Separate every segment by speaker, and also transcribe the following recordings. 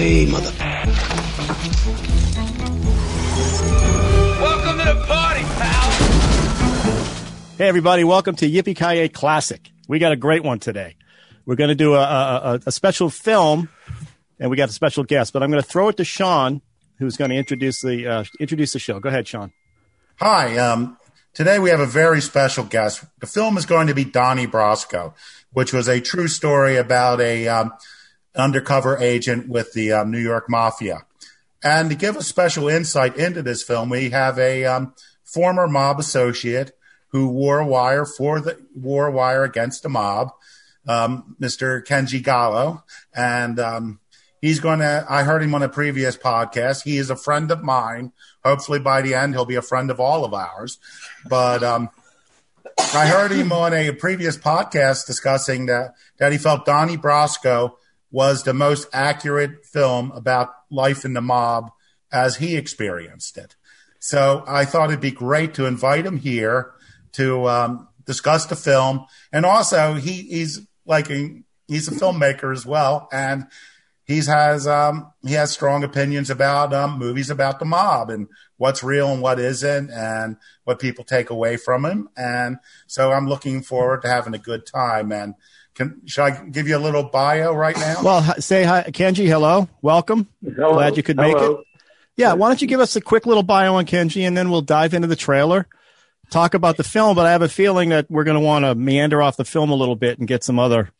Speaker 1: Yippee-ki-yay, mother...
Speaker 2: Welcome to the party, pal!
Speaker 3: Hey, everybody, welcome to Yippee Ki Classic. We got a great one today. We're going to do a, a, a, special film, and we got a special guest, but I'm going to throw it to Sean, who's going to introduce the, uh, introduce the show. Go ahead, Sean.
Speaker 4: Hi. Um, today we have a very special guest. The film is going to be Donnie Brasco, which was a true story about a um, undercover agent with the um, New York Mafia. And to give a special insight into this film, we have a um, former mob associate who wore a wire for the wore a wire against the mob, um, Mr. Kenji Gallo, and um, he's going to. I heard him on a previous podcast. He is a friend of mine. Hopefully, by the end, he'll be a friend of all of ours. But um, I heard him on a previous podcast discussing that that he felt Donnie Brasco was the most accurate film about life in the mob as he experienced it. So I thought it'd be great to invite him here to um, discuss the film, and also he, he's like he's a filmmaker as well, and he has um, he has strong opinions about um, movies about the mob and what's real and what isn't, and what people take away from him. And so I'm looking forward to having a good time. And can, should I give you a little bio right now?
Speaker 3: Well, say hi, Kenji. Hello, welcome.
Speaker 5: Hello.
Speaker 3: Glad you could make it. Yeah, why don't you give us a quick little bio on Kenji, and then we'll dive into the trailer, talk about the film. But I have a feeling that we're going to want to meander off the film a little bit and get some other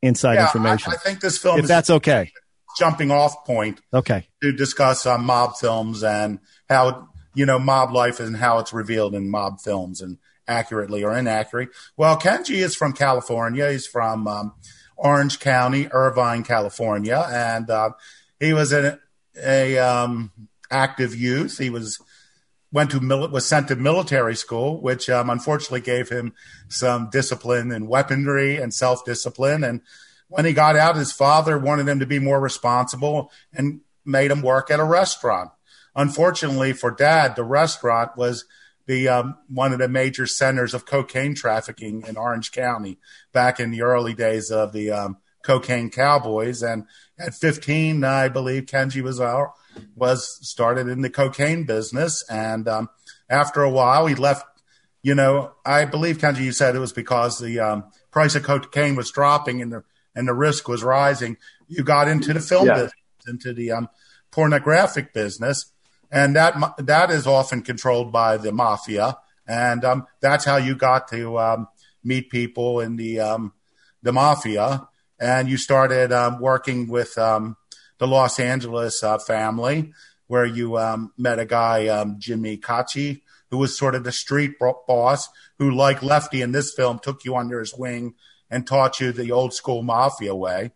Speaker 3: inside
Speaker 4: yeah,
Speaker 3: information.
Speaker 4: I, I think this film
Speaker 3: if
Speaker 4: is
Speaker 3: that's okay.
Speaker 4: jumping off point
Speaker 3: Okay.
Speaker 4: to discuss uh, mob films and how you know mob life and how it's revealed in mob films and accurately or inaccurate. Well, Kenji is from California. He's from um, Orange County, Irvine, California, and uh, he was an a um, active youth. He was went to mil- was sent to military school, which um, unfortunately gave him some discipline and weaponry and self discipline. And when he got out, his father wanted him to be more responsible and made him work at a restaurant. Unfortunately for Dad, the restaurant was the um, one of the major centers of cocaine trafficking in Orange County back in the early days of the um, cocaine cowboys. And at 15, I believe Kenji was was started in the cocaine business. And um, after a while, he left. You know, I believe Kenji, you said it was because the um, price of cocaine was dropping and the and the risk was rising. You got into the film
Speaker 5: Yeah.
Speaker 4: business, into the um, pornographic business, and that that is often controlled by the mafia, and um, that's how you got to um, meet people in the um, the mafia, and you started um, working with um, the Los Angeles uh, family, where you um, met a guy um, Jimmy Caci, who was sort of the street bo- boss, who, like Lefty in this film, took you under his wing and taught you the old school mafia way.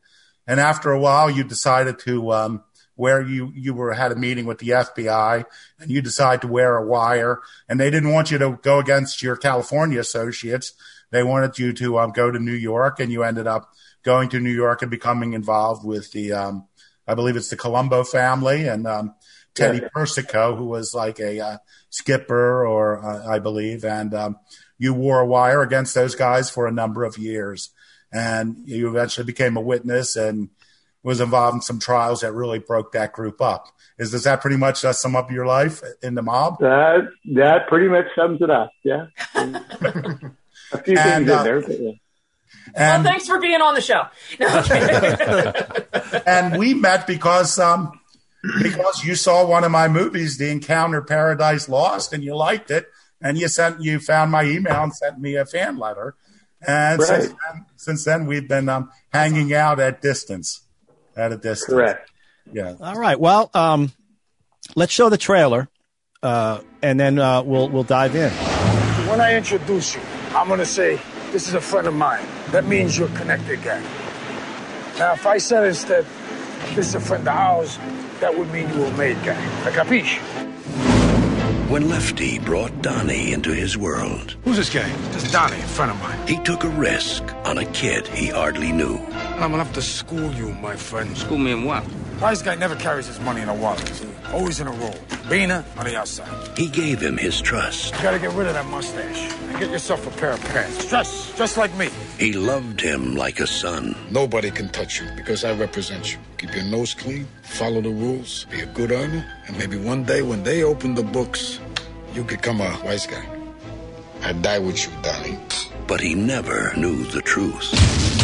Speaker 4: And after a while, you decided to um, where you you were had a meeting with the FBI, and you decided to wear a wire, and they didn't want you to go against your California associates. They wanted you to um, go to New York, and you ended up going to New York and becoming involved with the, um, I believe it's the Colombo family and um, Teddy
Speaker 5: Yeah.
Speaker 4: Persico, who was like a uh, skipper, or uh, I believe, and um, you wore a wire against those guys for a number of years, and you eventually became a witness and was involved in some trials that really broke that group up. Is does that pretty much uh, sum up your life in the mob?
Speaker 5: That that pretty much sums it up. Yeah. A few
Speaker 4: And,
Speaker 5: things
Speaker 4: uh,
Speaker 5: in there. But yeah.
Speaker 6: Well, thanks for being on the show. No,
Speaker 4: and we met because um because you saw one of my movies, The Encounter Paradise Lost, and you liked it, and you sent you found my email and sent me a fan letter, and since, then, since then we've been um, hanging out at distance, at a distance.
Speaker 5: Correct.
Speaker 4: Yeah.
Speaker 3: All right. Well, um, let's show the trailer, uh, and then uh, we'll we'll dive in.
Speaker 7: When I introduce you, I'm gonna say, this is a friend of mine. That means you're a connected guy. Now, if I said instead, this is a friend of ours, that would mean you were a made guy. A capiche?
Speaker 1: When Lefty brought Donnie into his world,
Speaker 7: Who's this guy? This is Donnie, a friend of mine.
Speaker 1: he took a risk on a kid he hardly knew.
Speaker 7: I'm gonna have to school you, my friend.
Speaker 2: School me in what?
Speaker 7: Wise guy never carries his money in a wallet. See? Always in a roll. Bina on the outside.
Speaker 1: He gave him his trust.
Speaker 7: You gotta get rid of that mustache and get yourself a pair of pants. Dress just like me.
Speaker 1: He loved him like a son.
Speaker 8: Nobody can touch you because I represent you. Keep your nose clean, follow the rules, be a good earner, and maybe one day when they open the books, you become a wise guy. I die with you, Donnie.
Speaker 1: But he never knew the truth.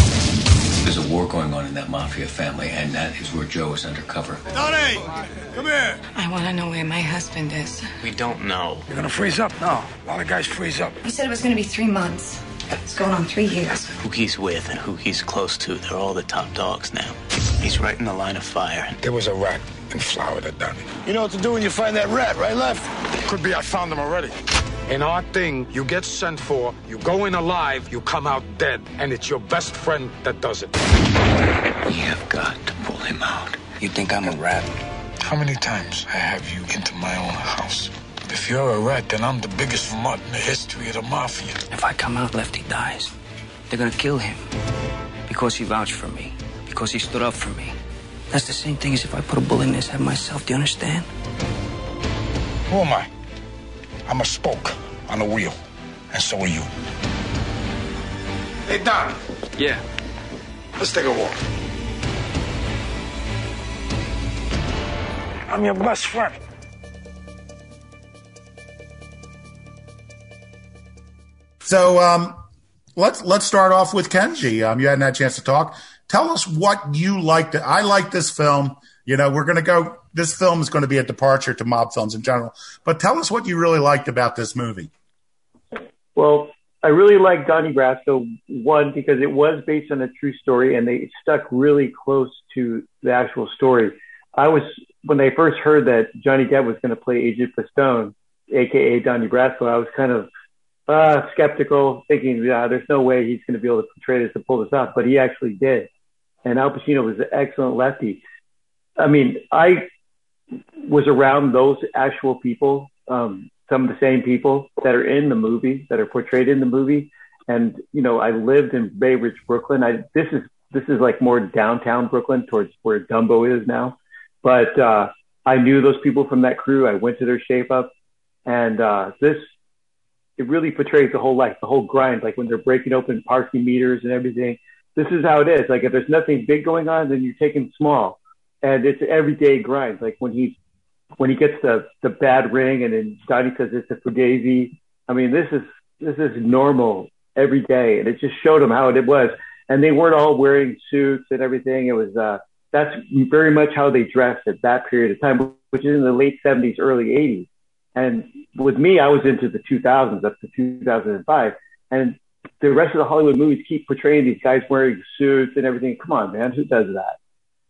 Speaker 9: There's a war going on in that mafia family, and that is where Joe is undercover.
Speaker 2: Donnie, come here.
Speaker 6: I want to know where my husband is.
Speaker 9: We don't know.
Speaker 7: You're gonna freeze up? No. A lot of guys freeze up.
Speaker 6: You said it was going to be three months. It's going on three years.
Speaker 10: Who he's with and who he's close to, they're all the top dogs now. He's right in the line of fire.
Speaker 8: There was a rat in Florida, Donnie.
Speaker 2: You know what to do when you find that rat, right, left?
Speaker 7: Could be I found him already. In our thing, you get sent for, you go in alive, you come out dead, and it's your best friend that does it.
Speaker 9: We have got to pull him out.
Speaker 10: You think I'm a rat?
Speaker 8: How many times I have you into my own house? If you're a rat, then I'm the biggest mutt in the history of the mafia.
Speaker 10: If I come out, Lefty dies. They're gonna kill him. Because he vouched for me. Because he stood up for me. That's the same thing as if I put a bullet in his head myself. Do you understand?
Speaker 8: Who am I? I'm a spoke on a wheel, and so are you. Hey, Don,
Speaker 10: Yeah.
Speaker 8: let's take a walk.
Speaker 7: I'm your best friend.
Speaker 4: So um, let's let's start off with Kenji. Um, you hadn't had a chance to talk. Tell us what you liked. I like this film. You know, we're going to go. This film is going to be a departure to mob films in general. But tell us what you really liked about this movie.
Speaker 5: Well, I really liked Donnie Brasco one because it was based on a true story and they stuck really close to the actual story. I was when they first heard that Johnny Depp was going to play Agent Pistone, aka Donnie Brasco. I was kind of uh, skeptical, thinking, yeah, there's no way he's going to be able to portray this and pull this off, but he actually did. And Al Pacino was an excellent lefty. I mean, I was around those actual people, um, some of the same people that are in the movie, that are portrayed in the movie. And, you know, I lived in Bay Ridge, Brooklyn. I, this is, this is like more downtown Brooklyn towards where Dumbo is now. But, uh, I knew those people from that crew. I went to their shape up and, uh, this, it really portrays the whole life, the whole grind, like when they're breaking open parking meters and everything. This is how it is. Like if there's nothing big going on, then you're taking small and it's everyday grind. Like when he's, when he gets the, the bad ring and then Donnie says it's a Fugazi. I mean, this is, this is normal every day. And it just showed him how it was. And they weren't all wearing suits and everything. It was, uh, that's very much how they dressed at that period of time, which is in the late seventies, early eighties. And with me, I was into the 2000s up to 2005. And the rest of the Hollywood movies keep portraying these guys wearing suits and everything. Come on, man. Who does that?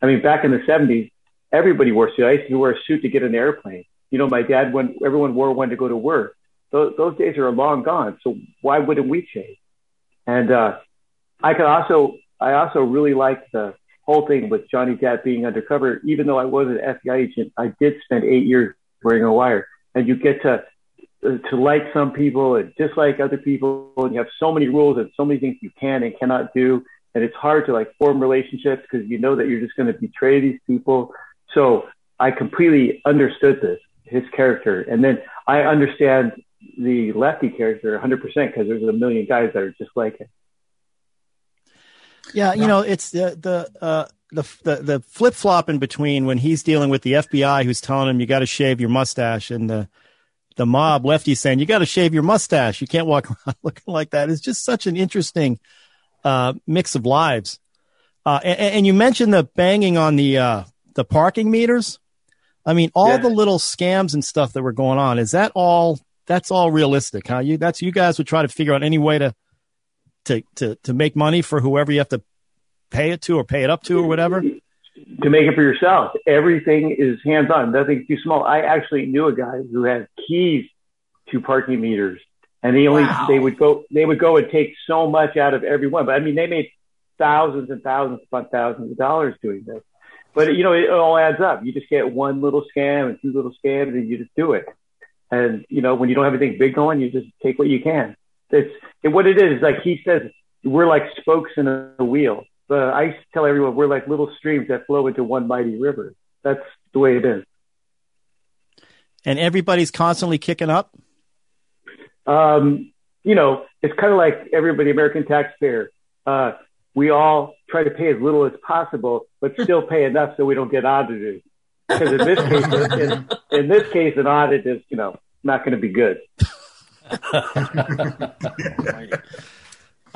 Speaker 5: I mean, back in the 70s, everybody wore suits. I used to wear a suit to get an airplane. You know, my dad, when everyone wore one to go to work, those, those days are long gone. So why wouldn't we change? And, uh, I could also, I also really like the whole thing with Johnny Depp being undercover. Even though I was an FBI agent, I did spend eight years wearing a wire and you get to to like some people and dislike other people and you have so many rules and so many things you can and cannot do and it's hard to like form relationships because you know that you're just going to betray these people. So i completely understood this his character and then i understand the lefty character 100% because there's a million guys that are just like it.
Speaker 3: Yeah, you know, it's the the uh, the the, the flip flop in between when he's dealing with the FBI, who's telling him you got to shave your mustache, and the the mob lefty saying you got to shave your mustache, you can't walk around looking like that. It's just such an interesting uh, mix of lives. Uh, and, and you mentioned the banging on the uh, the parking meters. I mean, all
Speaker 5: Yeah.
Speaker 3: the little scams and stuff that were going on. Is that all? That's all realistic, huh? You that's you guys would try to figure out any way to to to to make money for whoever you have to pay it to or pay it up to or whatever.
Speaker 5: to make it for yourself. Everything is hands on, nothing too small. I actually knew a guy who had keys to parking meters and they only,
Speaker 6: Wow.
Speaker 5: they would go, they would go and take so much out of everyone. But I mean, they made thousands and thousands upon thousands of dollars doing this. But you know, it all adds up. You just get one little scam and two little scams and you just do it. And you know, when you don't have anything big going, you just take what you can. It's and what it is is like he says, we're like spokes in a wheel. But I used to tell everyone we're like little streams that flow into one mighty river. That's the way it is.
Speaker 3: And everybody's constantly kicking up.
Speaker 5: Um, you know, it's kind of like everybody, American taxpayer. Uh, we all try to pay as little as possible, but still pay enough so we don't get audited. Because in this case, in, in this case, an audit is, you know, not going to be good.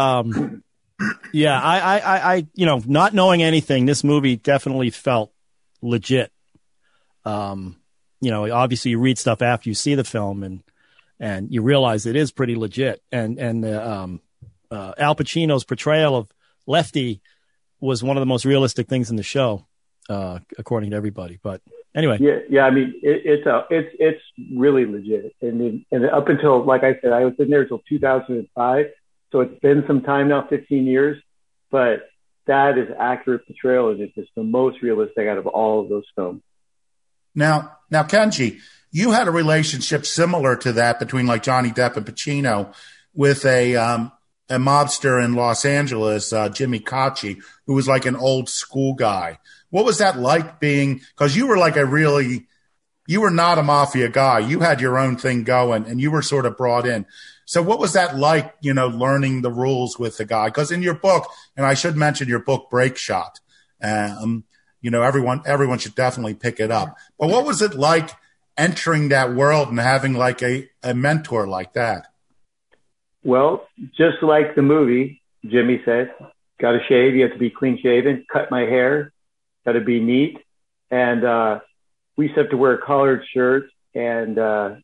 Speaker 3: Um, yeah, I, I, I, I, you know, not knowing anything, this movie definitely felt legit. Um, you know, obviously you read stuff after you see the film and, and you realize it is pretty legit. And, and, uh, um, uh, Al Pacino's portrayal of Lefty was one of the most realistic things in the show, uh, according to everybody. But anyway,
Speaker 5: Yeah, yeah. I mean, it, it's a, it's it's really legit. And then, and up until, like I said, I was in there until 2005, so it's been some time now, 15 years. But that is accurate portrayal, and it's just the most realistic out of all of those films.
Speaker 4: Now, now, Kenji, you had a relationship similar to that between like Johnny Depp and Pacino with a um, a mobster in Los Angeles, uh, Jimmy Caci, who was like an old school guy. What was that like being? Because you were like a really, you were not a mafia guy. You had your own thing going, and you were sort of brought in. So, what was that like? You know, learning the rules with the guy. Because in your book, and I should mention your book, Break Shot. Um, you know, everyone everyone should definitely pick it up. But what was it like entering that world and having like a, a mentor like that?
Speaker 5: Well, just like the movie, Jimmy said, got to shave. You have to be clean shaven. Cut my hair. Got to be neat. And uh, we used to have to wear a collared shirt and uh,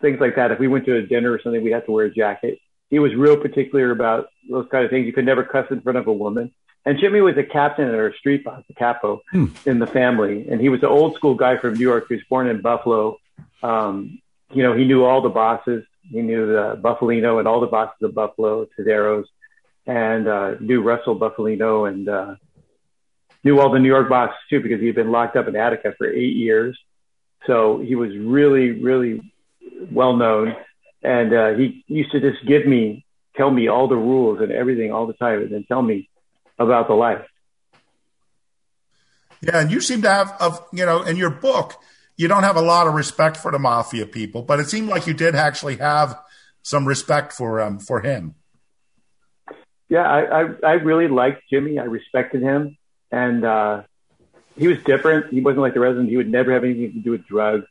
Speaker 5: things like that. If we went to a dinner or something, we'd have to wear a jacket. He was real particular about those kind of things. You could never cuss in front of a woman. And Jimmy was a captain at our street boss, a capo in the family. And he was an old school guy from New York. He was born in Buffalo. Um, you know, he knew all the bosses. He knew the Bufalino and all the bosses of Buffalo, Todaros, and uh, knew Russell Bufalino and uh, knew all the New York bosses too because he had been locked up in Attica for eight years. So he was really, really well known. And uh, he used to just give me, tell me all the rules and everything all the time, and then tell me about the life.
Speaker 4: Yeah, and you seem to have, of you know, in your book, you don't have a lot of respect for the mafia people, but it seemed like you did actually have some respect for um for him.
Speaker 5: Yeah, I, I, I really liked Jimmy. I respected him, and uh, he was different. He wasn't like the resident. He would never have anything to do with drugs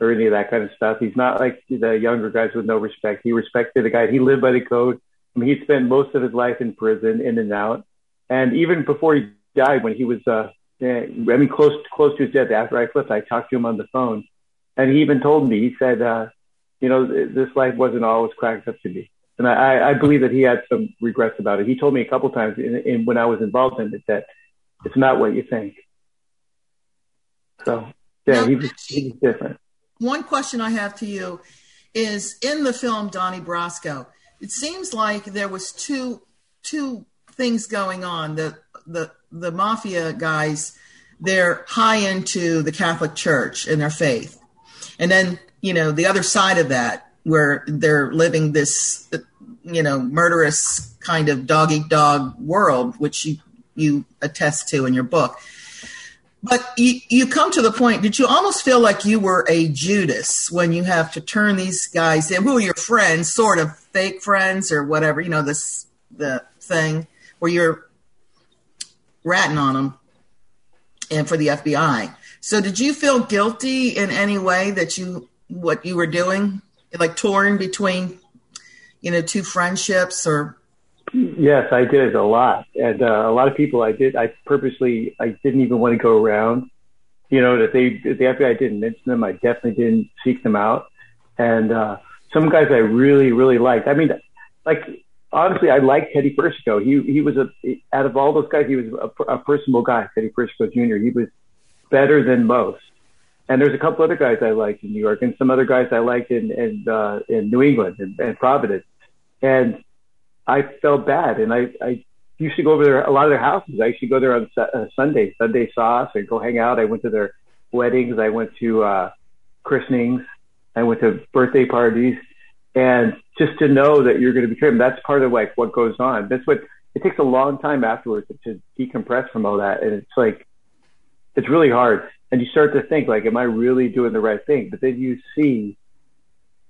Speaker 5: or any of that kind of stuff. He's not like the younger guys with no respect. He respected the guy. He lived by the code. I mean, he spent most of his life in prison, in and out. And even before he died, when he was, uh, eh, I mean, close close to his death, after I flipped, I talked to him on the phone, and he even told me, he said, uh, you know, this life wasn't always cracked up to be. And I, I believe that he had some regrets about it. He told me a couple times in, in, when I was involved in it that it's not what you think. So yeah,
Speaker 11: Now,
Speaker 5: he was, he was different.
Speaker 11: One question I have to you is in the film Donnie Brasco, it seems like there was two two things going on. The the the mafia guys, they're high into the Catholic Church and their faith. And then, you know, the other side of that where they're living this you know, murderous kind of dog eat dog world, which you you attest to in your book. But you, you come to the point, did you almost feel like you were a Judas when you have to turn these guys in, who are your friends, sort of fake friends or whatever, you know, this the thing where you're ratting on them and for the FBI. So did you feel guilty in any way that you what you were doing? Like torn between, you know, two friendships or
Speaker 5: Yes, I did a lot, and uh, a lot of people I did. I purposely I didn't even want to go around. You know that they the FBI didn't mention them. I definitely didn't seek them out, and uh, some guys I really really liked. I mean, like honestly, I liked Teddy Persico. He he was a out of all those guys, he was a, a personable guy. Teddy Persico Jr. He was better than most. And there's a couple other guys I liked in New York, and some other guys I liked in in, uh, in New England and, and Providence. And I felt bad, and I, I used to go over there a lot of their houses. I used to go there on uh, Sunday, Sunday sauce, and go hang out. I went to their weddings. I went to uh, christenings. I went to birthday parties, and just to know that you're going to be trimmed, that's part of like what goes on. That's what it takes a long time afterwards to decompress from all that, and it's like it's really hard. And you start to think like, am I really doing the right thing? But then you see,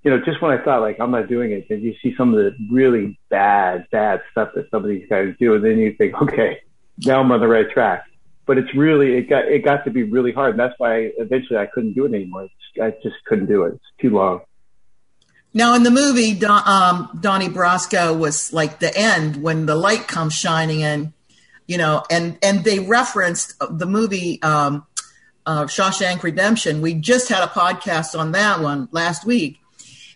Speaker 5: you know, just when I thought like I'm not doing it, then you see some of the really bad, bad stuff that some of these guys do, and then you think, okay, now I'm on the right track. But it's really it got it got to be really hard, and that's why eventually I couldn't do it anymore. I just couldn't do it. It's too long.
Speaker 11: Now, in the movie, Don, um, Donnie Brasco was like the end when the light comes shining in, you know, and and they referenced the movie um, uh, Shawshank Redemption. We just had a podcast on that one last week,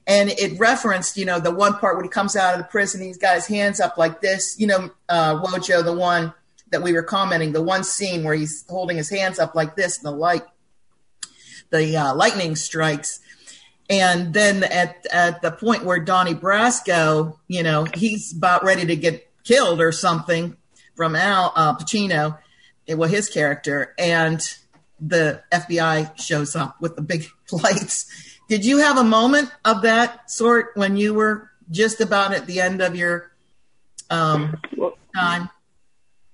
Speaker 11: and it referenced, you know, the one part when he comes out of the prison, he's got his hands up like this, you know, uh, Wojo, the one that we were commenting, the one scene where he's holding his hands up like this, and the light, the uh, lightning strikes and then at at the point where Donnie Brasco, you know, he's about ready to get killed or something from Al uh, Pacino, well, his character, and the FBI shows up with the big lights. Did you have a moment of that sort when you were just about at the end of your um, time?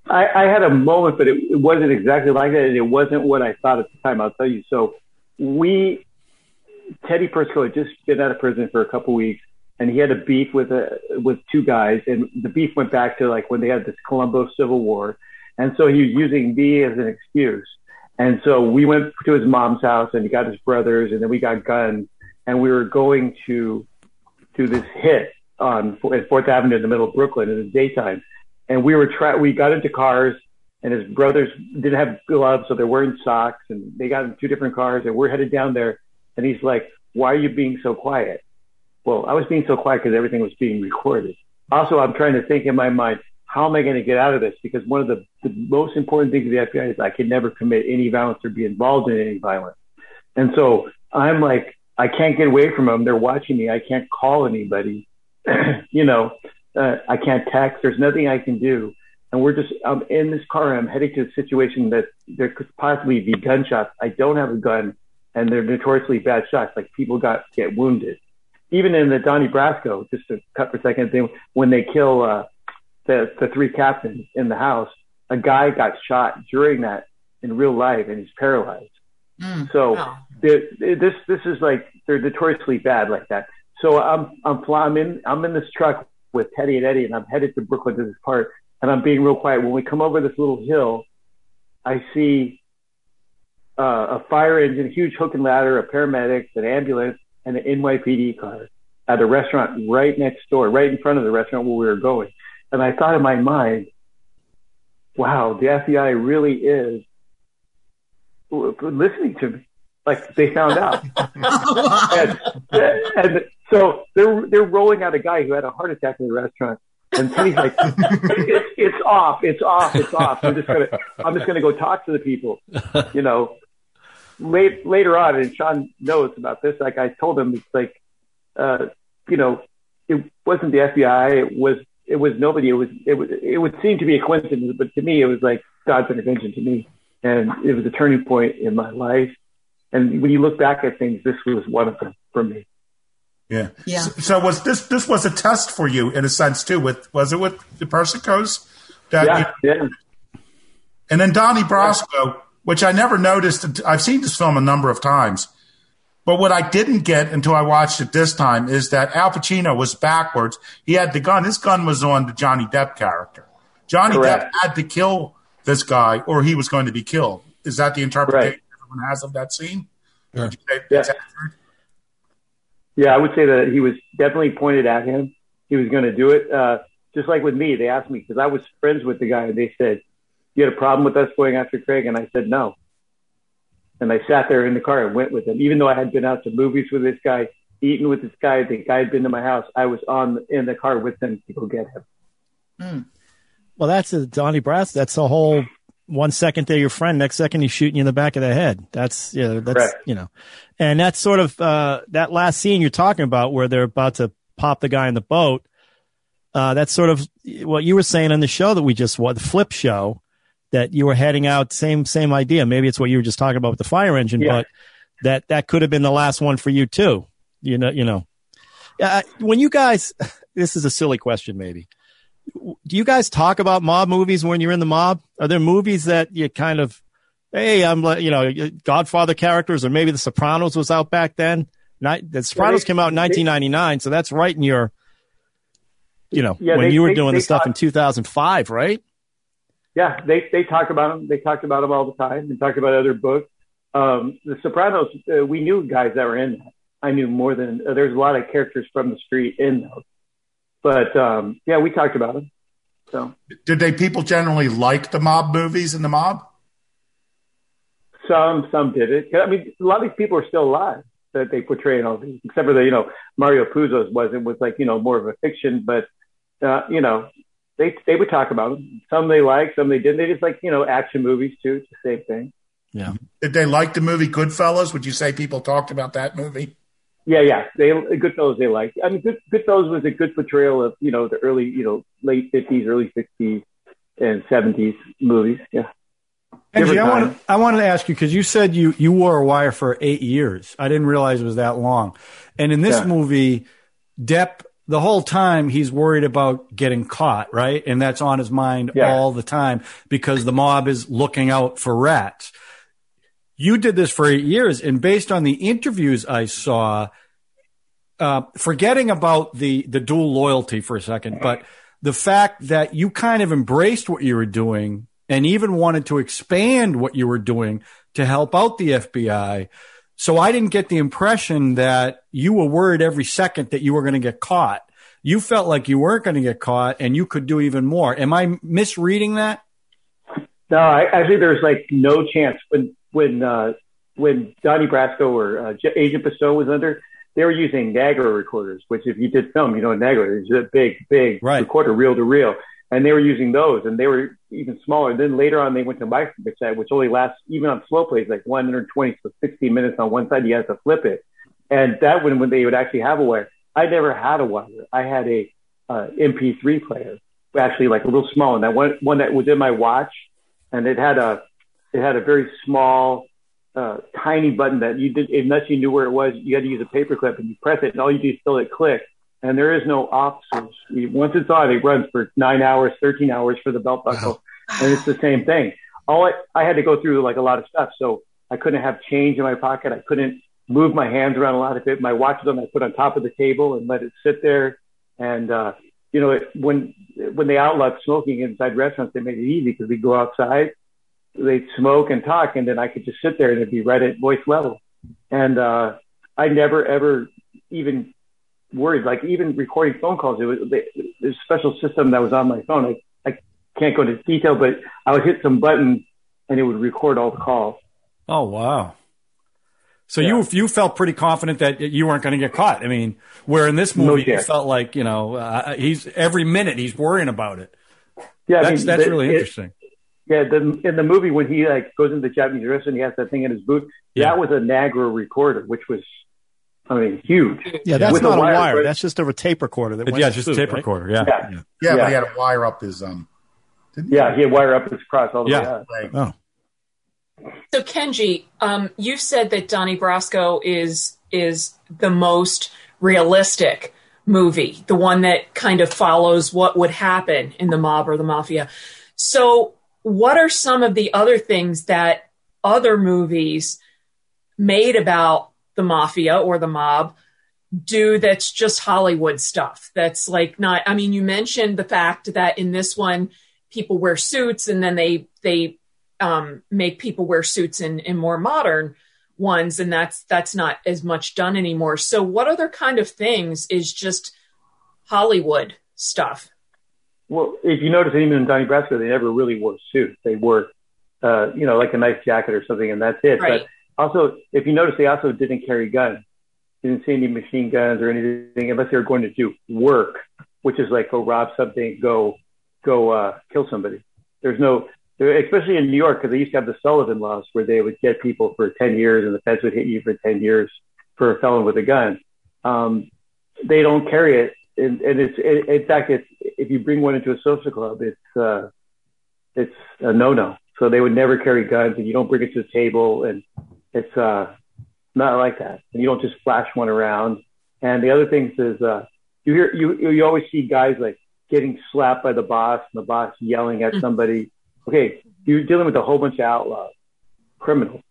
Speaker 5: I, I had a moment, but it, it wasn't exactly like that, and it wasn't what I thought at the time. I'll tell you. So we Teddy Persico had just been out of prison for a couple weeks, and he had a beef with a with two guys, and the beef went back to like when they had this Colombo Civil War, and so he was using me as an excuse. And so we went to his mom's house, and he got his brothers, and then we got guns, and we were going to to this hit on at Fourth Avenue in the middle of Brooklyn in the daytime, and we were try we got into cars, and his brothers didn't have gloves, so they're wearing socks, and they got in two different cars, and we're headed down there and he's like, why are you being so quiet? Well, I was being so quiet because everything was being recorded. Also, I'm trying to think in my mind, how am I going to get out of this? Because one of the, the most important things of the FBI is I can never commit any violence or be involved in any violence. And so I'm like, I can't get away from them. They're watching me. I can't call anybody. you know, uh, I can't text. There's nothing I can do. And we're just, I'm in this car. I'm heading to a situation that there could possibly be gunshots. I don't have a gun and they're notoriously bad shots. Like people got get wounded. Even in the Donnie Brasco, just to cut for a second, they, when they kill uh, the the three captains in the house, a guy got shot during that in real life, and he's paralyzed. Mm, so wow. this this is like they're notoriously bad like that. So I'm I'm I'm in I'm in this truck with Teddy and Eddie, and I'm headed to Brooklyn to this part, and I'm being real quiet. When we come over this little hill, I see uh, a fire engine, a huge hook and ladder, a paramedics, an ambulance, and an NYPD car at a restaurant right next door, right in front of the restaurant where we were going. And I thought in my mind, wow, the FBI really is listening to me. Like they found out. and, and so they're, they're rolling out a guy who had a heart attack in the restaurant. And Teddy's like, it's, it's off, it's off, it's off. I'm just gonna, I'm just gonna go talk to the people, you know late, later on, and Sean knows about this. Like I told him, it's like, uh, you know, it wasn't the FBI. It was it was nobody. It was it was it would seem to be a coincidence, but to me, it was like God's intervention to me, and it was a turning point in my life. And when you look back at things, this was one of them for me.
Speaker 4: Yeah. Yeah. So, so, was this this was a test for you in a sense too? With was it with the Persicos?
Speaker 5: That, yeah. You yeah.
Speaker 4: And then Donnie Brasco which I never noticed. I've seen this film a number of times. But what I didn't get until I watched it this time is that Al Pacino was backwards. He had the gun. His gun was on the Johnny Depp character. Johnny Correct. Depp had to kill this guy or he was going to be killed. Is that the interpretation right. everyone has of that scene?
Speaker 5: Yeah. Yeah. yeah, I would say that he was definitely pointed at him. He was going to do it. Uh, just like with me, they asked me because I was friends with the guy and they said, you had a problem with us going after Craig? And I said, no. And I sat there in the car and went with him. Even though I had been out to movies with this guy, eaten with this guy, the guy had been to my house, I was on in the car with him to go get him.
Speaker 3: Mm. Well, that's a Donnie Brass. That's a whole one second they're your friend, next second he's shooting you in the back of the head. That's yeah, that's Correct. you know, and that's sort of uh, that last scene you're talking about where they're about to pop the guy in the boat. Uh, that's sort of what you were saying on the show that we just watched, the flip show that you were heading out. Same same idea. Maybe it's what you were just talking about with the fire engine, yeah. but that that could have been the last one for you too. You know, you know. Uh, when you guys, this is a silly question, maybe. do you guys talk about mob movies when you're in the mob? Are there movies that you kind of, hey, I'm like, you know, Godfather characters, or maybe The Sopranos was out back then. Not, the Sopranos
Speaker 5: they-
Speaker 3: came out in
Speaker 5: they-
Speaker 3: 1999, so that's right in your, you know,
Speaker 5: Yeah,
Speaker 3: when
Speaker 5: they-
Speaker 3: you were
Speaker 5: they-
Speaker 3: doing
Speaker 5: they
Speaker 3: the stuff in 2005, right?
Speaker 5: Yeah, they they talk about them. They talked about them all the time. They talked about other books. Um, the Sopranos, uh, we knew guys that were in that. I knew more than uh, there's a lot of characters from the street in those. But um, yeah, we talked about them. So
Speaker 4: Did they people generally like the mob movies and the mob?
Speaker 5: some some did it. I mean, a lot of these people are still alive that they portray in all these, except for the you know Mario Puzo's was it was like you know more of a fiction, but uh, you know they they would talk about them. Some they liked, some they didn't. They just like you know action movies too. It's the same thing.
Speaker 3: Yeah.
Speaker 4: Did they like the movie Goodfellas? Would you say people talked about that movie?
Speaker 5: Yeah, yeah. They Goodfellas they liked. I mean, Good, Goodfellas was a good portrayal of you know the early you know late fifties, early sixties, and seventies movies. Yeah.
Speaker 12: Angie, I,
Speaker 5: time.
Speaker 12: want, I wanted to ask you because you said you, you wore a wire for eight years. I didn't realize it was that long. And in this
Speaker 5: Yeah.
Speaker 12: movie, Depp, the whole time he's worried about getting caught, right? And that's on his mind
Speaker 5: Yeah.
Speaker 12: all the time because the mob is looking out for rats. You did this for eight years, and based on the interviews I saw, uh, forgetting about the the dual loyalty for a second, but the fact that you kind of embraced what you were doing and even wanted to expand what you were doing to help out the FBI. So I didn't get the impression that you were worried every second that you were going to get caught. You felt like you weren't going to get caught and you could do even more. Am I misreading that?
Speaker 5: No, I, think there's like no chance when when uh, when Donnie Brasco or uh, Agent Pistone was under. They were using Nagra recorders, which if you did film, you know, Nagra is a big, big
Speaker 12: Right.
Speaker 5: recorder, reel to reel, and they were using those, and they were even smaller. Then later on, they went to microcassette, which only lasts even on slow plays like 120 to 60 minutes on one side. You have to flip it, and that when when they would actually have a wire. I never had a wire. I had a uh, MP3 player, actually like a little small one. That one one that was in my watch, and it had a it had a very small, uh, tiny button that you did unless you knew where it was. You had to use a paperclip, and you press it, and all you do is still it click. And there is no off switch. Once it's on, it runs for nine hours, thirteen hours for the belt buckle, and it's the same thing. All I, I had to go through like a lot of stuff, so I couldn't have change in my pocket. I couldn't move my hands around a lot of it. My watch was on, I put on top of the table and let it sit there. And uh, you know, it, when when they outlawed smoking inside restaurants, they made it easy because we'd go outside, they'd smoke and talk, and then I could just sit there and it'd be right at voice level. And uh, I never ever even worried, like even recording phone calls. It was there's a special system that was on my phone. I, I can't go into detail, but I would hit some buttons and it would record all the calls.
Speaker 12: Oh, wow. So you you felt pretty confident that you weren't going to get caught. I mean, where in this
Speaker 5: No
Speaker 12: movie you felt like you know uh, he's every minute he's worrying about it.
Speaker 5: Yeah, I
Speaker 12: that's
Speaker 5: mean,
Speaker 12: that's
Speaker 5: the-
Speaker 12: really
Speaker 5: it-
Speaker 12: interesting.
Speaker 5: Yeah, the, in the movie when he like goes into the Japanese restaurant, he has that thing in his boot.
Speaker 3: Yeah.
Speaker 5: That was a Nagra recorder, which was, I mean, huge.
Speaker 3: Yeah, that's
Speaker 5: With
Speaker 3: not a wire.
Speaker 5: but-
Speaker 3: That's just a tape recorder. That
Speaker 12: yeah,
Speaker 3: to
Speaker 12: just a tape
Speaker 3: right?
Speaker 12: recorder. Yeah.
Speaker 5: Yeah.
Speaker 4: Yeah,
Speaker 5: Yeah.
Speaker 4: but he had to wire up his um. Didn't
Speaker 5: yeah, he had wire up his cross all the
Speaker 12: Yeah.
Speaker 5: way out.
Speaker 3: Oh,
Speaker 6: So Kenji, um, you've said that Donnie Brasco is is the most realistic movie, the one that kind of follows what would happen in the mob or the mafia. So, what are some of the other things that other movies made about the mafia or the mob do that's just Hollywood stuff? That's like not. I mean, you mentioned the fact that in this one, people wear suits and then they they um, make people wear suits in, in more modern ones, and that's that's not as much done anymore. So, what other kind of things is just Hollywood stuff?
Speaker 5: Well, if you notice, even in Donnie Brasco, they never really wore suits. They wore, uh, you know, like a nice jacket or something, and that's it.
Speaker 6: Right.
Speaker 5: But also, if you notice, they also didn't carry guns. Didn't see any machine guns or anything unless they were going to do work, which is like go rob something, go go uh, kill somebody. There's no, especially in New York, because they used to have the Sullivan laws where they would get people for 10 years and the feds would hit you for 10 years for a felon with a gun. Um, they don't carry it. And, and it's, it, in fact, it's, if you bring one into a social club, it's, uh, it's a no-no. So they would never carry guns and you don't bring it to the table and it's, uh, not like that. And you don't just flash one around. And the other thing is, uh, you hear, you, you always see guys like getting slapped by the boss and the boss yelling at somebody. Okay, you're dealing with a whole bunch of outlaws, criminals.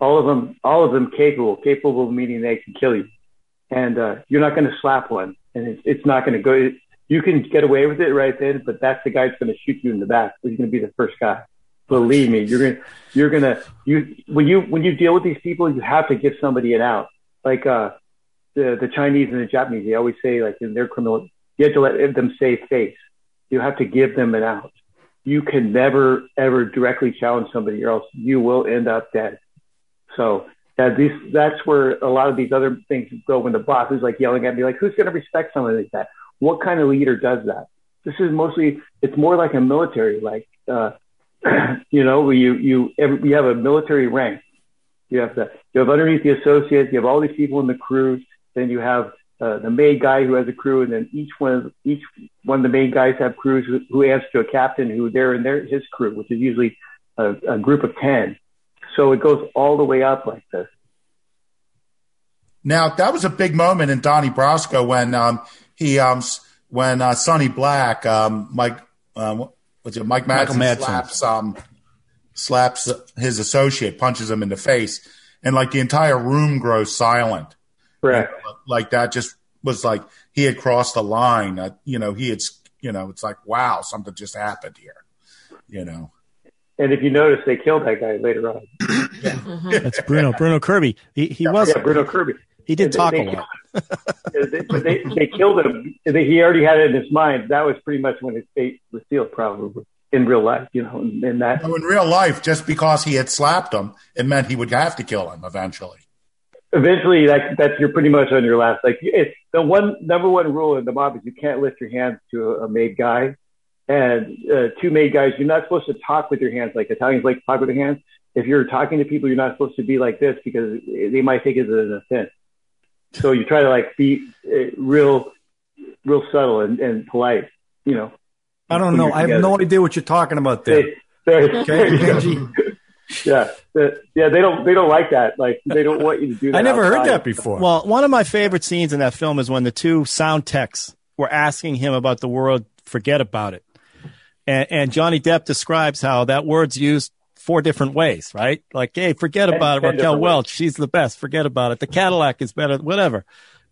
Speaker 5: All of them, all of them capable, capable meaning they can kill you. And uh, you're not going to slap one, and it's, it's not going to go. You can get away with it right then, but that's the guy that's going to shoot you in the back. He's going to be the first guy. Believe me, you're gonna, you're gonna, you when you when you deal with these people, you have to give somebody an out. Like uh, the the Chinese and the Japanese, they always say like in their criminal, you have to let them save face. You have to give them an out. You can never ever directly challenge somebody, or else you will end up dead. So that these that's where a lot of these other things go when the boss is like yelling at me, like who's to respect somebody like that? What kind of leader does that? This is mostly it's more like a military, like uh, you know, you you every, you have a military rank. You have the you have underneath the associates, you have all these people in the crew. Then you have uh, the main guy who has a crew, and then each one of each one of the main guys have crews who, who answer to a captain who they're in their his crew, which is usually a, a group of ten. So it goes all the way up like this.
Speaker 4: Now that was a big moment in Donnie Brasco when um, he um, when uh, Sonny Black, um, Mike, um, what's it, Mike Madsen,
Speaker 12: Madsen.
Speaker 4: slaps um, slaps his associate, punches him in the face, and like the entire room grows silent.
Speaker 5: Correct.
Speaker 4: Like that just was like he had crossed the line. Uh, you know, he had, you know, it's like wow, something just happened here. You know.
Speaker 5: And if you notice, they killed that guy later on.
Speaker 3: That's Bruno. Bruno Kirby. He he was
Speaker 5: yeah, Bruno Kirby.
Speaker 3: He did
Speaker 5: They-
Speaker 3: talk
Speaker 5: they
Speaker 3: a lot.
Speaker 5: They, but they, they killed him. They, he already had it in his mind. That was pretty much when his fate was sealed, probably in real life. You know, in, that
Speaker 4: So in real life, just because he had slapped him, it meant he would have to kill him eventually.
Speaker 5: eventually, that that's you're pretty much on your last. Like it's the one number one rule in the mob is you can't lift your hands to a, a made guy, and uh, two made guys. You're not supposed to talk with your hands like Italians like to talk with their hands. If you're talking to people, you're not supposed to be like this because they might take it as an offense. So you try to like be uh, real, real subtle and, and polite. You know.
Speaker 12: I don't know. I have no idea what you're talking about there.
Speaker 5: They, they,
Speaker 12: Okay, Benji.
Speaker 5: yeah, the- yeah. They don't. They don't like that. Like they don't want you to do that.
Speaker 12: I never heard that before.
Speaker 3: Well, one of my favorite scenes in that film is when the two sound techs were asking him about the word "forget about it," and, and Johnny Depp describes how that word's used four different ways, right? Like, hey, forget
Speaker 5: Ten-
Speaker 3: about it. Raquel
Speaker 5: different
Speaker 3: Welch, she's the best. Forget about it. The Cadillac is better. Whatever.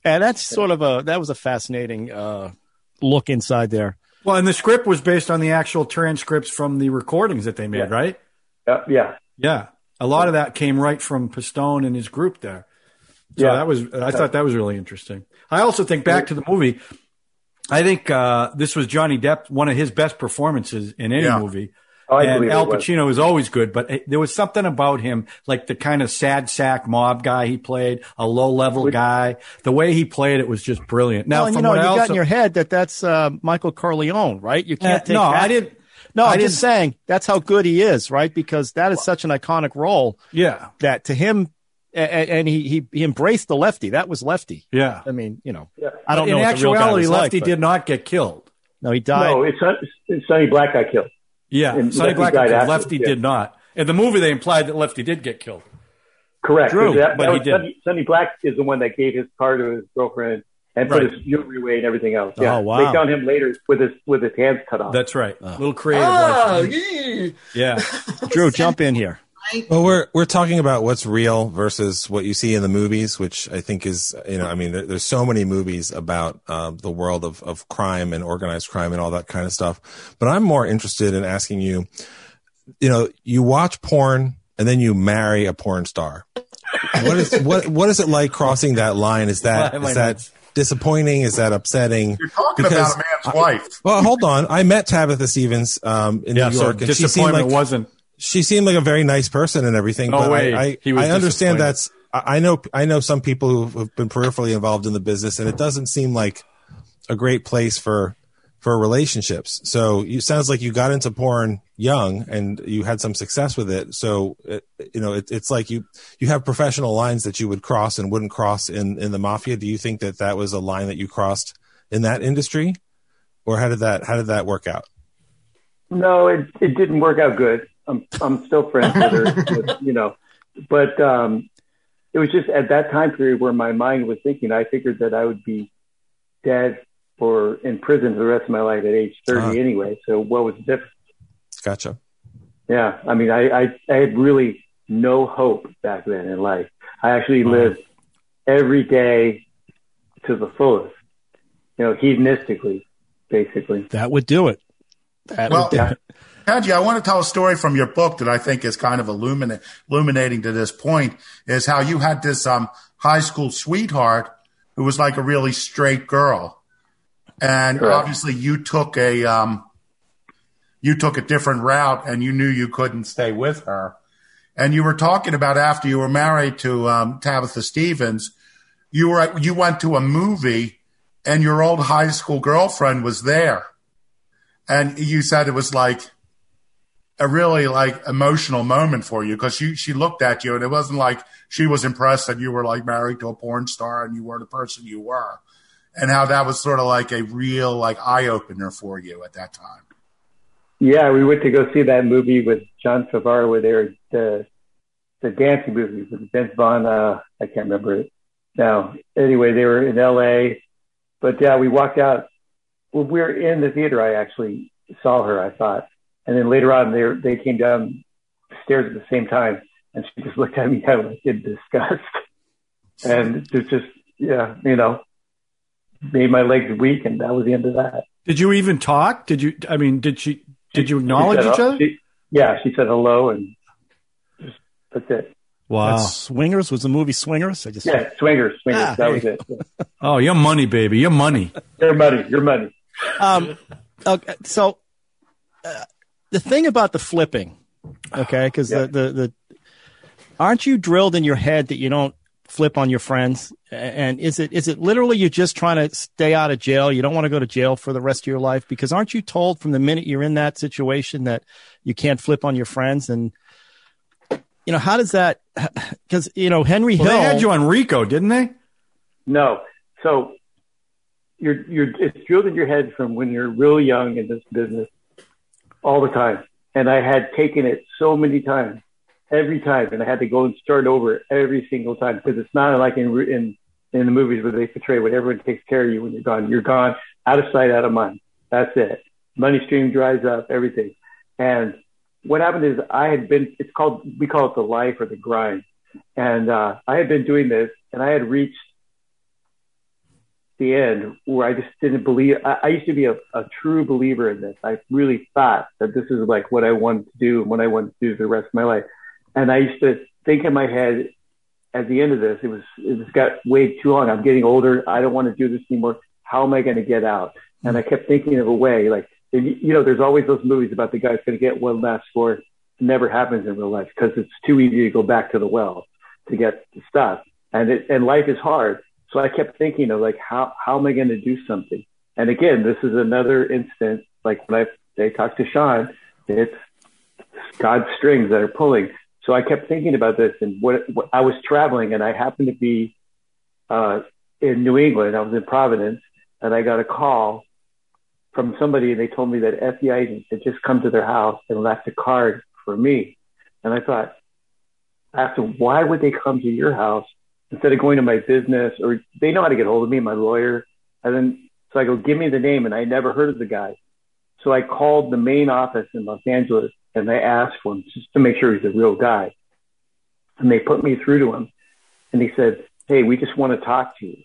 Speaker 3: And that's sort of a that was a fascinating uh, look inside there.
Speaker 12: Well, and the script was based on the actual transcripts from the recordings that they made,
Speaker 5: Yeah.
Speaker 12: right?
Speaker 5: Yeah, yeah.
Speaker 12: Yeah. A lot of that came right from Pistone and his group there. So
Speaker 5: Yeah.
Speaker 12: that was, I thought that was really interesting. I also think back to the movie. I think uh, this was Johnny Depp, one of his best performances in any
Speaker 4: Yeah.
Speaker 12: movie.
Speaker 5: Oh, I
Speaker 12: and
Speaker 5: believe it
Speaker 12: Al
Speaker 5: was.
Speaker 12: Pacino is always good, but it- there was something about him, like the kind of sad sack mob guy he played, a low level guy. The way he played it was just brilliant. Now,
Speaker 3: well, you know, you got
Speaker 12: also,
Speaker 3: in your head that that's uh, Michael Corleone, right? You can't
Speaker 12: Uh,
Speaker 3: take
Speaker 12: no,
Speaker 3: that.
Speaker 12: I didn't.
Speaker 3: No,
Speaker 12: I
Speaker 3: I'm just saying that's how good he is, right? Because that is such an iconic role
Speaker 12: yeah,
Speaker 3: that to him, and, and he, he he embraced the lefty. That was lefty.
Speaker 12: yeah.
Speaker 3: I mean, you know,
Speaker 5: Yeah.
Speaker 3: I don't
Speaker 12: in
Speaker 3: know. what the real guy
Speaker 12: actuality,
Speaker 3: was like,
Speaker 12: Lefty
Speaker 3: but-
Speaker 12: did not get killed.
Speaker 3: No, he died.
Speaker 5: No, it's, Son- it's Sonny Black got killed.
Speaker 12: Yeah,
Speaker 5: And
Speaker 12: Sonny
Speaker 5: Lefty
Speaker 12: Black got
Speaker 5: died after,
Speaker 12: Lefty
Speaker 5: yeah.
Speaker 12: did not. In the movie, they implied that Lefty did get killed.
Speaker 5: Correct.
Speaker 12: True,
Speaker 5: that,
Speaker 12: but
Speaker 5: that
Speaker 12: he did.
Speaker 5: Sonny, Sonny Black is the one that gave his car to his girlfriend and put
Speaker 12: Right.
Speaker 5: his jewelry away and everything else. Yeah.
Speaker 3: Oh, wow.
Speaker 5: They found him later with his with his hands cut off.
Speaker 12: That's right. A Little creative
Speaker 6: Oh,
Speaker 12: license. Yeah.
Speaker 3: Drew, jump in here.
Speaker 13: Well, we're we're talking about what's real versus what you see in the movies, which I think is you know I mean there, there's so many movies about um, the world of of crime and organized crime and all that kind of stuff. But I'm more interested in asking you, you know, you watch porn and then you marry a porn star. What is what what is it like crossing that line? Is that
Speaker 12: Why am I
Speaker 13: is that disappointing? Is that upsetting?
Speaker 4: You're talking
Speaker 13: Because
Speaker 4: about a man's wife.
Speaker 13: Well, hold on. I met Tabitha Stevens um, in
Speaker 12: Yeah,
Speaker 13: New
Speaker 12: so
Speaker 13: York, and she seemed
Speaker 12: disappointment
Speaker 13: like
Speaker 12: wasn't.
Speaker 13: She seemed like a very nice person and everything.
Speaker 12: No
Speaker 13: but
Speaker 12: way.
Speaker 13: I, I,
Speaker 12: He was
Speaker 13: I understand
Speaker 12: disappointed.
Speaker 13: that's. I I know. I know some people who have been peripherally involved in the business, and it doesn't seem like a great place for for relationships. So it sounds like you got into porn young and you had some success with it. So it, you know, it, it's like you you have professional lines that you would cross and wouldn't cross in in the mafia. Do you think that that was a line that you crossed in that industry, or how did that how did that work out?
Speaker 5: No, it it didn't work out good. I'm I'm still friends with her, but, you know. But um, it was just at that time period where my mind was thinking. I figured that I would be dead or in prison for the rest of my life at age 30
Speaker 13: Ah.
Speaker 5: anyway. So what was the difference?
Speaker 13: Gotcha.
Speaker 5: Yeah, I mean, I, I, I had really no hope back then in life. I actually lived every day to the fullest, you know, hedonistically, basically.
Speaker 3: That would do it. That
Speaker 4: Well,
Speaker 3: would do it.
Speaker 4: Hadji, I want to tell a story from your book that I think is kind of illumina- illuminating to this point is how you had this um, high school sweetheart who was like a really straight girl. And
Speaker 5: Correct.
Speaker 4: obviously you took a, um, you took a different route and you knew you couldn't stay with her. And you were talking about after you were married to um, Tabitha Stevens, you were at, you went to a movie and your old high school girlfriend was there. And you said it was like a really like emotional moment for you because she she looked at you and it wasn't like she was impressed that you were like married to a porn star and you were the person you were, and how that was sort of like a real like eye opener for you at that time.
Speaker 5: Yeah, we went to go see that movie with Jon Favreau where they the the dancing movie with Vince Vaughn. Uh, I can't remember it now. Anyway, they were in L.A. But yeah, we walked out. When we were in the theater, I actually saw her. I thought, and then later on, they they came down stairs at the same time, and she just looked at me kind of like in disgust, and it just yeah, you know, made my legs weak, and that was the end of that.
Speaker 12: Did you even talk? Did you? I mean, did she? Did you acknowledge
Speaker 5: said,
Speaker 12: each other?
Speaker 5: she- yeah, she said hello, and just that's it.
Speaker 12: Wow.
Speaker 3: That's Swingers was the movie Swingers. I just
Speaker 5: Yeah, swingers, swingers.
Speaker 3: Ah,
Speaker 5: that was
Speaker 3: hey.
Speaker 5: it.
Speaker 12: Oh, your money, baby. Your money.
Speaker 5: Your money, your money.
Speaker 3: Um, okay, so uh, the thing about the flipping, okay, because the, the the aren't you drilled in your head that you don't flip on your friends? And is it is it literally you're just trying to stay out of jail? You don't want to go to jail for the rest of your life because aren't you told from the minute you're in that situation that you can't flip on your friends and you know how does that? Because you know Henry
Speaker 12: Well,
Speaker 3: Hill
Speaker 12: they had you on Rico, didn't they?
Speaker 5: No. So you're you're it's drilled in your head from when you're real young in this business all the time. And I had taken it so many times, every time, and I had to go and start over every single time because it's not like in in in the movies where they portray when everyone takes care of you when you're gone. You're gone, out of sight, out of mind. That's it. Money stream dries up, everything. And what happened is I had been. It's called we call it the life or the grind. And uh, I had been doing this, and I had reached the end where I just didn't believe. I, I used to be a, a true believer in this. I really thought that this is like what I wanted to do and what I wanted to do the rest of my life. And I used to think in my head at the end of this, it was it was got way too long. I'm getting older. I don't want to do this anymore. How am I going to get out? And I kept thinking of a way, like you you know, there's always those movies about the guy's going to get one last score. It never happens in real life because it's too easy to go back to the well to get the stuff. And it, and life is hard. So I kept thinking of like, how, how am I going to do something? And again, this is another instance, like when I, they talked to Sean, it's God's strings that are pulling. So I kept thinking about this and what, what I was traveling and I happened to be, uh, in New England. I was in Providence and I got a call from somebody and they told me that FBI agents had just come to their house and left a card for me. And I thought, them, why would they come to your house instead of going to my business or they know how to get hold of me, my lawyer. And then, so I go, give me the name. And I never heard of the guy. So I called the main office in Los Angeles and I asked for him just to make sure he's a real guy. And they put me through to him and he said, Hey, we just want to talk to you.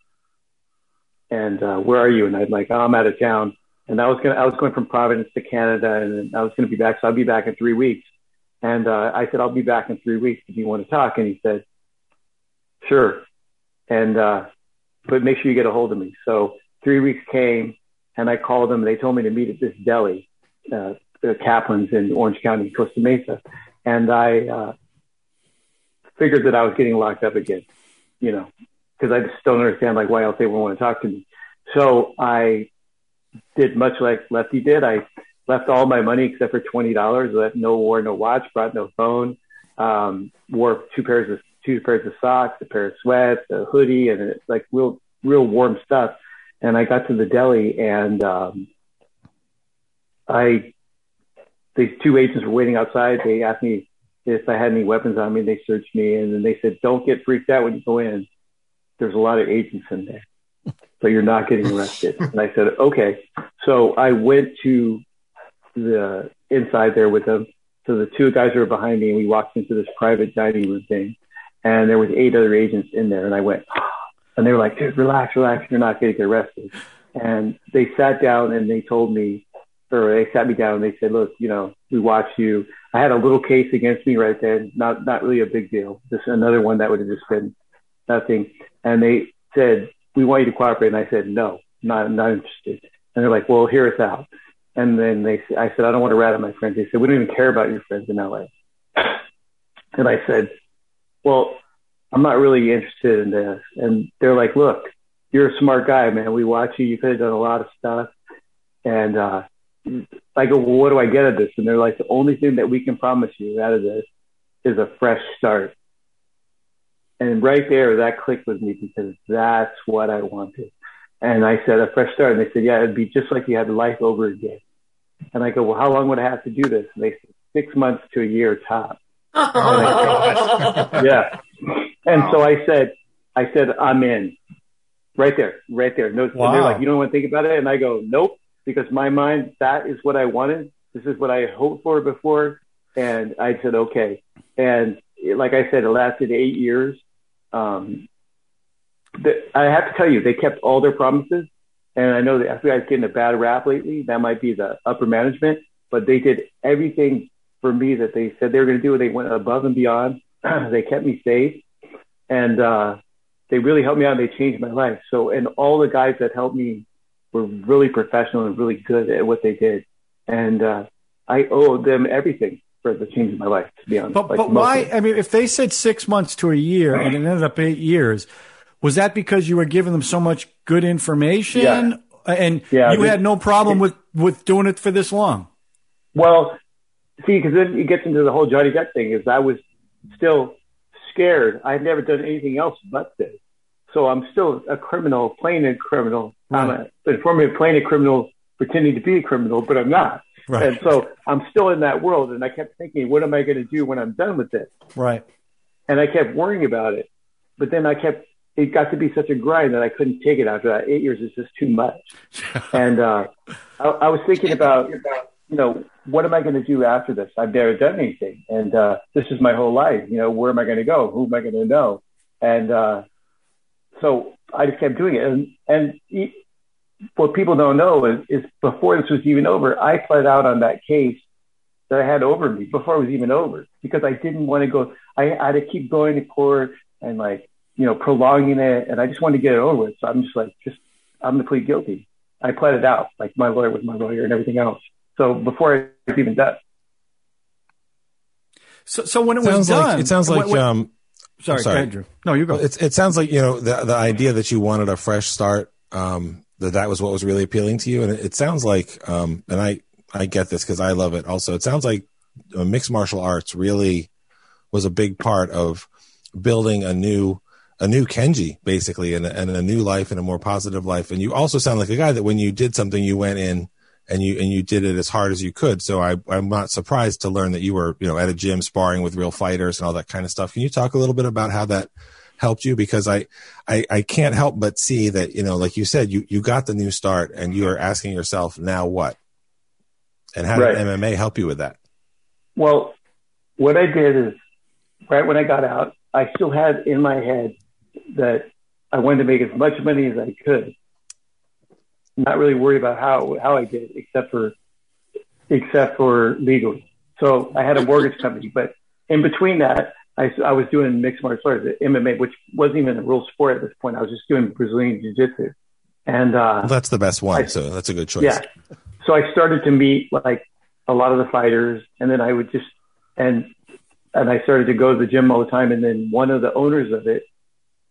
Speaker 5: And, uh, where are you? And I'm like, oh, I'm out of town. And I was going to, I was going from Providence to Canada and I was going to be back. So I'll be back in three weeks. And, uh, I said, I'll be back in three weeks if you want to talk. And he said, sure. And, uh, but make sure you get a hold of me. So three weeks came and I called them they told me to meet at this deli, uh, the Kaplan's in Orange County, Costa Mesa. And I, uh, figured that I was getting locked up again, you know, because I just don't understand like why else they would want to talk to me. So I did much like Lefty did. I left all my money except for twenty dollars. Left no wore no watch, brought no phone, um, wore two pairs of two pairs of socks, a pair of sweats, a hoodie, and it's like real real warm stuff. And I got to the deli and um, I these two agents were waiting outside. They asked me if I had any weapons on me. They searched me and then they said, "Don't get freaked out when you go in. There's a lot of agents in there." but you're not getting arrested. and I said, okay. So I went to the inside there with them. So the two guys were behind me, and we walked into this private dining room thing, and there was eight other agents in there, and I went, ah. and they were like, dude, relax, relax, you're not going to get arrested. And they sat down and they told me, or they sat me down and they said, look, you know, we watched you. I had a little case against me right then, not not really a big deal, just another one that would have just been nothing. And they said, we want you to cooperate. And I said, no, not not interested. And they're like, well, hear us out. And then they, I said, I don't want to rat on my friends. They said, we don't even care about your friends in LA. And I said, well, I'm not really interested in this. And they're like, look, you're a smart guy, man. We watch you. You could have done a lot of stuff. And uh, I go, well, what do I get out of this? And they're like, the only thing that we can promise you out of this is a fresh start. And right there, that clicked with me because that's what I wanted. And I said, a fresh start. And they said, yeah, it'd be just like you had life over again. And I go, well, how long would I have to do this? And they said, six months to a year top. Yeah. And so I said, I said, I'm in. Right there, right there. No,
Speaker 12: Wow.
Speaker 5: they're like, you don't want to think about it? And I go, nope, because my mind, that is what I wanted. This is what I hoped for before. And I said, okay. And it- like I said, it lasted eight years. Um, the, I have to tell you, they kept all their promises. And I know the FBI is getting a bad rap lately. That might be the upper management, but they did everything for me that they said they were going to do. They went above and beyond. they kept me safe, and uh, they really helped me out. and They changed my life. So, and all the guys that helped me were really professional and really good at what they did, and uh, I owe them everything for the change in my life. To be honest,
Speaker 12: But,
Speaker 5: Like,
Speaker 12: but why? I mean, if they said six months to a year and it ended up eight years, was that because you were giving them so much good information
Speaker 5: Yeah.
Speaker 12: and
Speaker 5: Yeah,
Speaker 12: you had no problem with, with doing it for this long?
Speaker 5: Well, see, because then it gets into the whole Johnny Depp thing. Is I was still scared. I had never done anything else but this, so I'm still a criminal, playing a criminal. I'm a, me, playing a criminal, pretending to be a criminal, but I'm not.
Speaker 12: Right.
Speaker 5: And so I'm still in that world, and I kept thinking, what am I going to do when I'm done with this?
Speaker 12: Right.
Speaker 5: And I kept worrying about it, but then I kept. It got to be such a grind that I couldn't take it after that. Eight years is just too much. and uh, I, I was thinking about, you know, what am I going to do after this? I've never done anything, and uh, this is my whole life. You know, where am I going to go? Who am I going to know? And uh, so I just kept doing it. And and what people don't know is, is before this was even over, I fled out on that case that I had over me before it was even over because I didn't want to go. I, I had to keep going to court and like you know prolonging it, and I just wanted to get it over with. So I'm just like, just I'm going to plead guilty. I pled it out, like my lawyer was my lawyer and everything else. So before it even done.
Speaker 12: So, so when it
Speaker 13: sounds
Speaker 12: was
Speaker 13: like
Speaker 12: done,
Speaker 13: it sounds like
Speaker 12: when- when-
Speaker 13: um
Speaker 12: sorry,
Speaker 13: I'm
Speaker 12: ahead, Drew. No, you go.
Speaker 13: It's, it sounds like you know the the idea that you wanted a fresh start. Um, that that was what was really appealing to you, and it, it sounds like um, and I I get this because I love it. Also, it sounds like uh, mixed martial arts really was a big part of building a new a new Kenji basically, and, a- and a new life and a more positive life. And you also sound like a guy that when you did something, you went in and you and you did it as hard as you could. So I I'm not surprised to learn that you were you know at a gym sparring with real fighters and all that kind of stuff. Can you talk a little bit about how that helped you? Because I I I can't help but see that you know like you said you you got the new start and you are asking yourself now what, and how
Speaker 5: Right.
Speaker 13: did MMA help you with that?
Speaker 5: Well, what I did is right when I got out, I still had in my head that I wanted to make as much money as I could. Not really worried about how how I did, except for except for legally. So I had a mortgage company, but in between that, I, I was doing mixed martial arts, MMA, which wasn't even a real sport at this point. I was just doing Brazilian Jiu Jitsu, and uh,
Speaker 13: Well, that's the best one,
Speaker 5: I-
Speaker 13: so that's a good choice.
Speaker 5: yeah. So I started to meet like a lot of the fighters, and then I would just and and I started to go to the gym all the time. And then one of the owners of it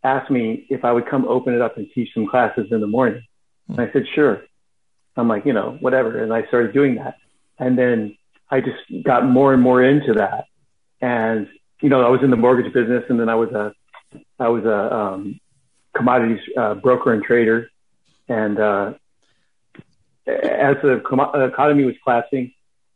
Speaker 5: asked me if I would come open it up and teach some classes in the morning. And I said, sure. I'm like, you know, whatever. And I started doing that. And then I just got more and more into that. And, you know, I was in the mortgage business and then I was a, I was a, um, commodities, uh, broker and trader. And, uh, as the com- economy was collapsing,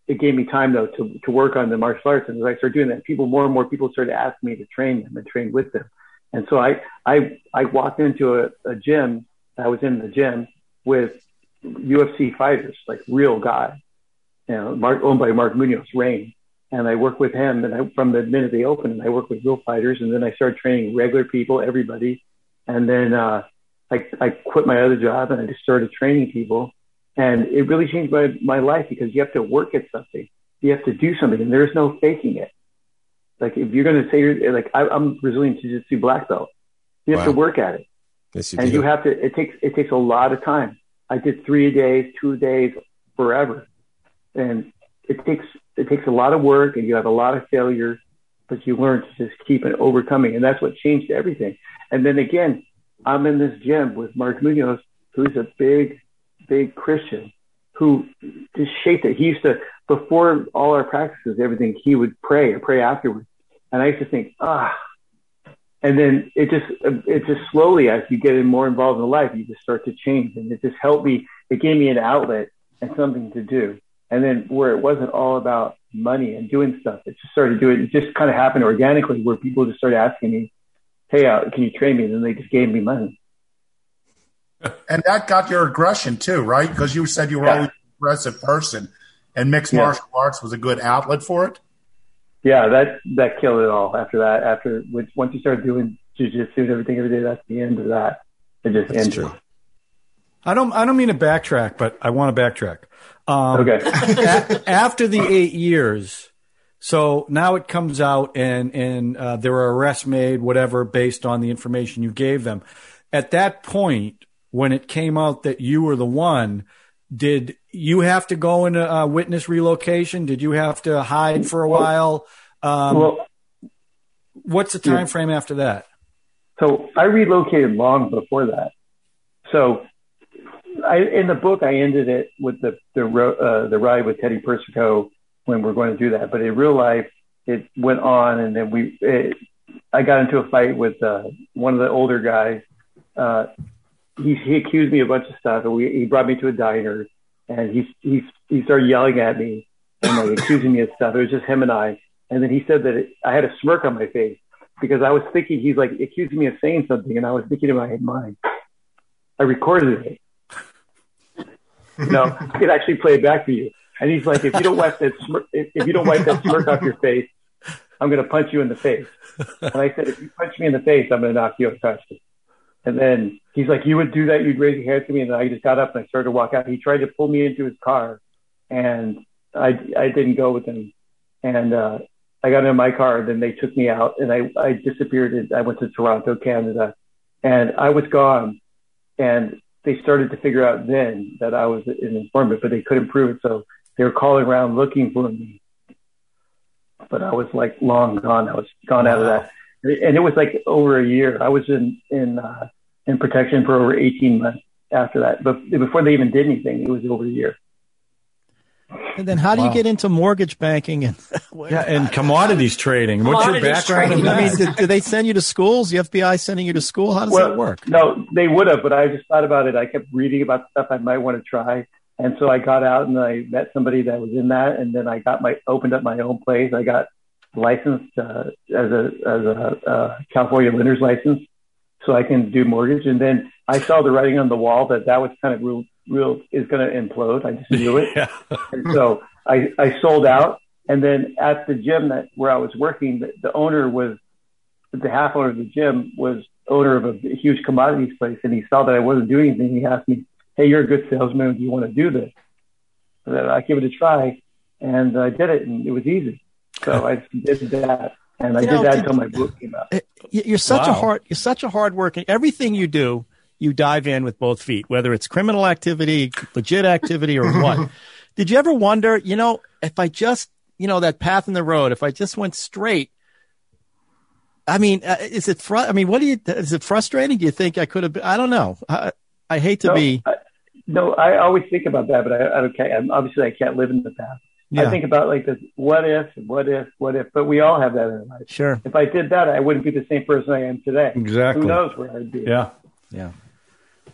Speaker 5: it gave me time though to, to work on the martial arts. And as I started doing that, people, more and more people started asking me to train them and train with them. And so I, I, I walked into a, a gym, I was in the gym with UFC fighters, like real guys, you know, Mark, owned by Mark Munoz, Reign. And I work with him and I, from the minute they open and I work with real fighters. And then I started training regular people, everybody. And then, uh, I, I quit my other job and I just started training people. And it really changed my, my life because you have to work at something. You have to do something and there's no faking it. Like if you're going to say you're like, I, I'm Brazilian Jiu-Jitsu black belt. You have
Speaker 13: Wow.
Speaker 5: to work at it
Speaker 13: Yes, you
Speaker 5: and
Speaker 13: do.
Speaker 5: you have to it takes it takes a lot of time. I did three days two days forever. And it takes it takes a lot of work and you have a lot of failures, but you learn to just keep it overcoming. And that's what changed everything. And then again i'm in this gym with mark munoz who's a big big christian who just shaped it. He used to before all our practices everything he would pray or pray afterwards. And i used to think ah and then it just it just slowly as you get more involved in life you just start to change and it just helped me it gave me an outlet and something to do and then where it wasn't all about money and doing stuff it just started doing it just kind of happened organically where people just started asking me hey uh, can you train me and then they just gave me money
Speaker 4: And that got your aggression too, right? Because you said you were always an aggressive person, and mixed
Speaker 5: Yeah.
Speaker 4: martial arts was a good outlet for it.
Speaker 5: Yeah that that killed it all after that after once once you start doing jiu-jitsu and everything every day that's the end of that it just
Speaker 13: That's
Speaker 5: ended
Speaker 13: true.
Speaker 12: I don't. I don't mean to backtrack, but I want to backtrack. Um,
Speaker 5: Okay.
Speaker 12: a- after the eight years, so now it comes out, and and uh, there were arrests made, whatever, based on the information you gave them. At that point, when it came out that you were the one, did you have to go into uh, witness relocation? Did you have to hide for a while? Um,
Speaker 5: well
Speaker 12: what's the time frame after that?
Speaker 5: So I relocated long before that. So I, in the book, I ended it with the the uh, the ride with Teddy Persico when we're going to do that. But in real life, it went on, and then we. It, I got into a fight with uh, one of the older guys. Uh, he he accused me of a bunch of stuff, and we, he brought me to a diner, and he he he started yelling at me and like accusing me of stuff. It was just him and I, and then he said that it, I had a smirk on my face because I was thinking he's like accusing me of saying something, and I was thinking in my mind. I recorded it. no, I could actually play it back for you. And he's like, if you don't wipe that smirk, if, you don't wipe that smirk off your face, I'm going to punch you in the face. And I said, if you punch me in the face, I'm going to knock you unconscious. And then he's like, you would do that? You'd raise your hand to me. And I just got up and I started to walk out. He tried to pull me into his car and I, I didn't go with him. And, uh, I got in my car and then they took me out and I, I disappeared. And I went to Toronto, Canada and I was gone. And they started to figure out then that I was an informant, but they couldn't prove it. So they were calling around looking for me. But I was like long gone. I was gone out of that. And it was like over a year. I was in, in, uh, in protection for over 18 months after that. But before they even did anything, it was over a year.
Speaker 3: And then how do you get into mortgage banking and
Speaker 12: Yeah, and commodities trading. What's your background
Speaker 6: trading.
Speaker 3: I mean, did, did they send you to schools? The FBI sending you to school? How does that work?
Speaker 5: No, they would have, but I just thought about it. I kept reading about stuff I might want to try. And so I got out and I met somebody that was in that. And then I got my, opened up my own place. I got licensed uh, as a, as a uh, California lender's license so I can do mortgage. And then I saw the writing on the wall that that was kind of real, real is going to implode. I just knew it.
Speaker 12: Yeah.
Speaker 5: And so I, I sold out. And then at the gym that where I was working, the, the owner was the half owner of the gym was owner of a huge commodities place, and he saw that I wasn't doing anything. He asked me, "Hey, you're a good salesman. Do you want to do this?" So that I give it a try, and I did it, and it was easy. So I did that, and I
Speaker 3: You
Speaker 5: did
Speaker 3: know,
Speaker 5: that until my book came out.
Speaker 3: You- You're such a hard. You're such a hard working. Everything you do, you dive in with both feet, whether it's criminal activity, legit activity, or what. Did you ever wonder, you know, if I just, you know, that path in the road, if I just went straight? I mean, uh, is it? Fr- I mean, what do you? Is it frustrating? Do you think I could have? Been, I don't know. I, I hate to
Speaker 5: no,
Speaker 3: be.
Speaker 5: I, no, I always think about that, but I, I don't. I'm, obviously, I can't live in the past.
Speaker 3: Yeah.
Speaker 5: I think about like this: what if, what if, what if? But we all have that in our life.
Speaker 3: Sure.
Speaker 5: If I did that, I wouldn't be the same person I am today.
Speaker 12: Exactly.
Speaker 5: Who knows where I'd be?
Speaker 12: Yeah.
Speaker 3: Yeah.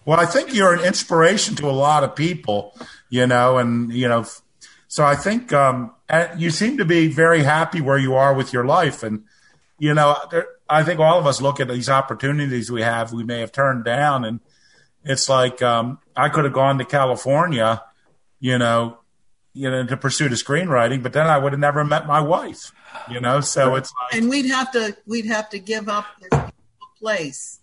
Speaker 4: Well, I think you're an inspiration to a lot of people, you know, and you know, so I think um, you seem to be very happy where you are with your life, and you know, there, I think all of us look at these opportunities we have, we may have turned down, and it's like um, I could have gone to California, you know, you know, to pursue the screenwriting, but then I would have never met my wife, you know. So it's like,
Speaker 11: and we'd have to we'd have to give up this place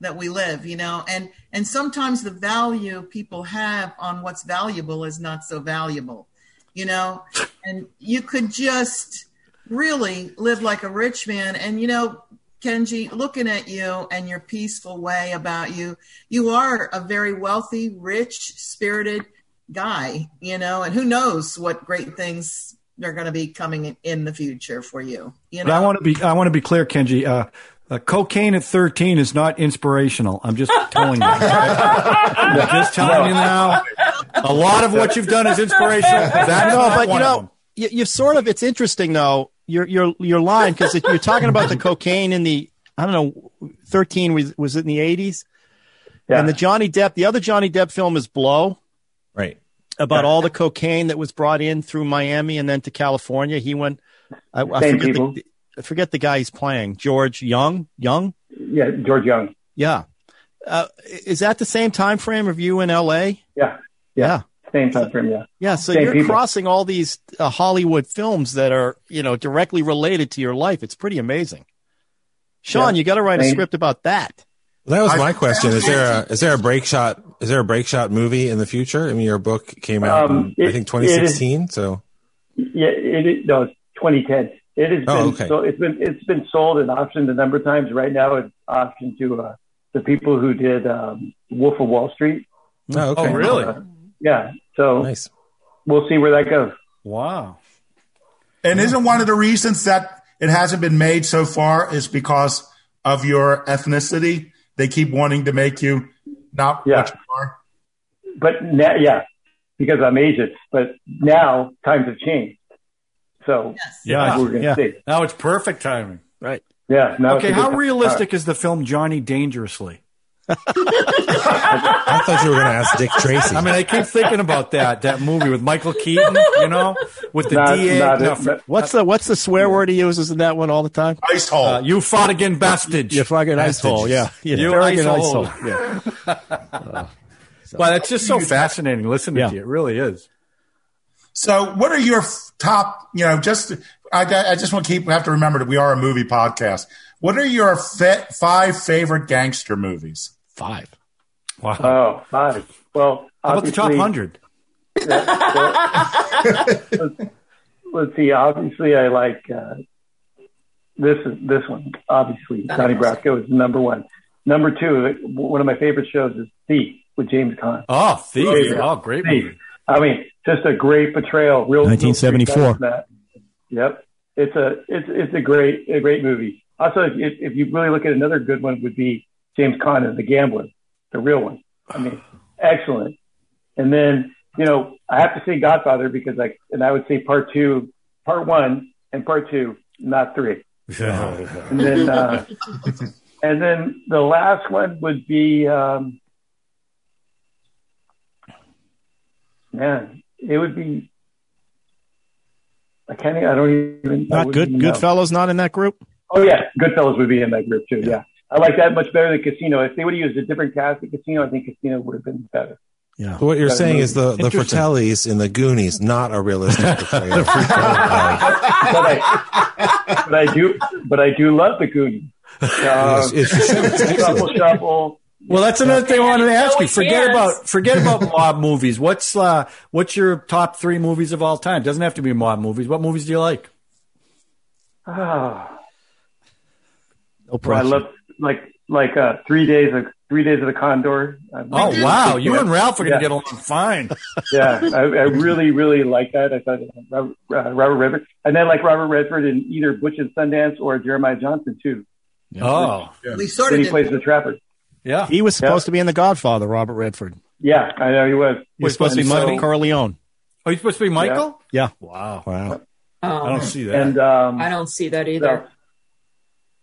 Speaker 11: that we live, you know, and and sometimes the value people have on what's valuable is not so valuable, you know, and you could just really live like a rich man, and you know. Kenji, looking at you and your peaceful way about you, you are a very wealthy, rich, spirited guy, you know, and who knows what great things are going to be coming in the future for you. You know,
Speaker 12: But I want to be I want to be clear, Kenji. Uh, uh, cocaine at 13 is not inspirational. I'm just telling you. I'm just telling you now. A lot of what you've done is inspirational. That's
Speaker 3: no, but you know, you, you sort of. It's interesting though. You're you're you're lying because you're talking about the cocaine in the I don't know. Thirteen was was it in the eighties?
Speaker 5: Yeah.
Speaker 3: And the Johnny Depp, the other Johnny Depp film is Blow.
Speaker 13: Right.
Speaker 3: About all the cocaine that was brought in through Miami and then to California. He went. I, I
Speaker 5: Same
Speaker 3: forget
Speaker 5: people.
Speaker 3: the I forget the guy he's playing. George Jung. Jung.
Speaker 5: Yeah, George Jung.
Speaker 3: Yeah. Uh, is that the same time frame of you in L.A.?
Speaker 5: Yeah.
Speaker 3: Yeah.
Speaker 5: Same time frame. Yeah.
Speaker 3: Yeah, so
Speaker 5: Same
Speaker 3: you're
Speaker 5: people.
Speaker 3: crossing all these uh, Hollywood films that are, you know, directly related to your life. It's pretty amazing. Sean,
Speaker 13: Yeah.
Speaker 3: you got to write a
Speaker 13: Same.
Speaker 3: script about that.
Speaker 13: That was
Speaker 3: I-
Speaker 13: my question. Is there a is there a Breakshot? Is there a Breakshot movie in the future? I mean, your book came out
Speaker 5: Um,
Speaker 13: in, I think
Speaker 5: it is-
Speaker 13: 2016. So
Speaker 5: Yeah, it is, no, it's 2010. It has
Speaker 13: Oh,
Speaker 5: been
Speaker 13: okay.
Speaker 5: so it's been it's been sold and optioned a number of times. Right now, it's optioned to uh, the people who did um, Wolf of Wall Street.
Speaker 13: Oh, okay. Oh, really?
Speaker 5: Uh, yeah. So
Speaker 13: nice.
Speaker 5: We'll see where that goes.
Speaker 12: Wow.
Speaker 4: And isn't one of the reasons that it hasn't been made so far is because of your ethnicity? They keep wanting to make you not what you are.
Speaker 5: But now, yeah, because I'm Asian. But now times have changed. So
Speaker 12: Yeah,
Speaker 5: we're gonna
Speaker 12: yeah.
Speaker 5: see.
Speaker 12: Now it's perfect timing.
Speaker 3: Right.
Speaker 5: Yeah. Now
Speaker 12: okay, how
Speaker 5: good-
Speaker 12: realistic is the film Johnny Dangerously?
Speaker 13: I thought you were going to ask Dick Tracy.
Speaker 12: I mean, I keep thinking about that that movie with Michael Keaton. You know, with the
Speaker 3: Not-
Speaker 12: DA.
Speaker 3: not
Speaker 12: No,
Speaker 3: it,
Speaker 12: for-
Speaker 3: What's the what's the swear word he uses in that one all the time?
Speaker 4: Ice hole.
Speaker 12: uh, you fought again, bastage.
Speaker 3: You fucking ice hole. Yeah. Yeah.
Speaker 12: You
Speaker 3: Very
Speaker 12: ice
Speaker 3: good ice
Speaker 12: hole.
Speaker 3: hole. Yeah.
Speaker 12: Well, that's just so fascinating listening
Speaker 3: Yeah.
Speaker 12: to you. It really is.
Speaker 4: So, what are your top? You know, just I, I just want to keep have to remember that we are a movie podcast. What are your fa- five favorite gangster movies?
Speaker 3: Five.
Speaker 12: Wow.
Speaker 5: Oh, five. Well,
Speaker 12: How about the top hundred?
Speaker 5: let's, let's see. Obviously, I like uh, this. Is this one? Obviously, Donnie Brasco is number one. Number two, one of my favorite shows is Thief with James Caan.
Speaker 12: Oh, Thief.
Speaker 5: Favorite.
Speaker 12: Oh, great
Speaker 5: Thief.
Speaker 12: movie.
Speaker 5: I mean, just a great portrayal. Real
Speaker 3: 1974.
Speaker 5: real. Yep, it's a it's it's a great a great movie. Also, if, if you really look at another good one, would be James as the gambler, the real one. I mean, excellent. And then you know, I have to say Godfather because like, and I would say part two, part one, and part two, not three. And then, uh, and then the last one would be, um, man, it would be. I can't. I don't even. I
Speaker 3: Not
Speaker 5: wouldn't
Speaker 3: good. Goodfellas not in that group.
Speaker 5: Oh yeah, Goodfellas would be in that group too. Yeah. I like that much better than Casino. If they would have used a different cast at Casino, I think Casino would have been better.
Speaker 3: Yeah.
Speaker 13: So what you're saying
Speaker 5: movie.
Speaker 13: is the the
Speaker 5: Interesting.
Speaker 13: Fratellis in the Goonies not a realistic portrayal.
Speaker 5: but I, but I do, but I do love the Goonies. Um,
Speaker 13: It's- it's a. It's.
Speaker 5: Shuffle, shuffle.
Speaker 12: Well, that's another thing I wanted to ask you. Forget
Speaker 6: Chance.
Speaker 12: about forget about mob movies. What's uh, what's your top three movies of all time? Doesn't have to be mob movies. What movies do you like?
Speaker 5: Ah,
Speaker 3: No
Speaker 5: well, I love like like uh, three days of three days of the Condor. I'm-
Speaker 12: Oh wow, you and Ralph are gonna
Speaker 5: Yeah.
Speaker 12: get along fine.
Speaker 5: yeah, I, I really, really like that. I thought uh, Robert, uh, Redford, and then like Robert Redford in either Butch and Sundance or Jeremiah Johnson too.
Speaker 12: Oh,
Speaker 11: We sort
Speaker 5: Then
Speaker 11: of
Speaker 5: he plays the trapper.
Speaker 12: yeah.
Speaker 3: He was supposed to be in The Godfather, Robert Redford.
Speaker 5: Yeah, I know he was.
Speaker 3: He was supposed to be
Speaker 12: so-
Speaker 3: Michael Corleone.
Speaker 12: Oh, you supposed to be Michael?
Speaker 3: Yeah.
Speaker 12: Wow.
Speaker 13: Wow.
Speaker 12: I
Speaker 6: Oh,
Speaker 12: don't see that.
Speaker 5: And um,
Speaker 6: I don't see that either.
Speaker 5: So,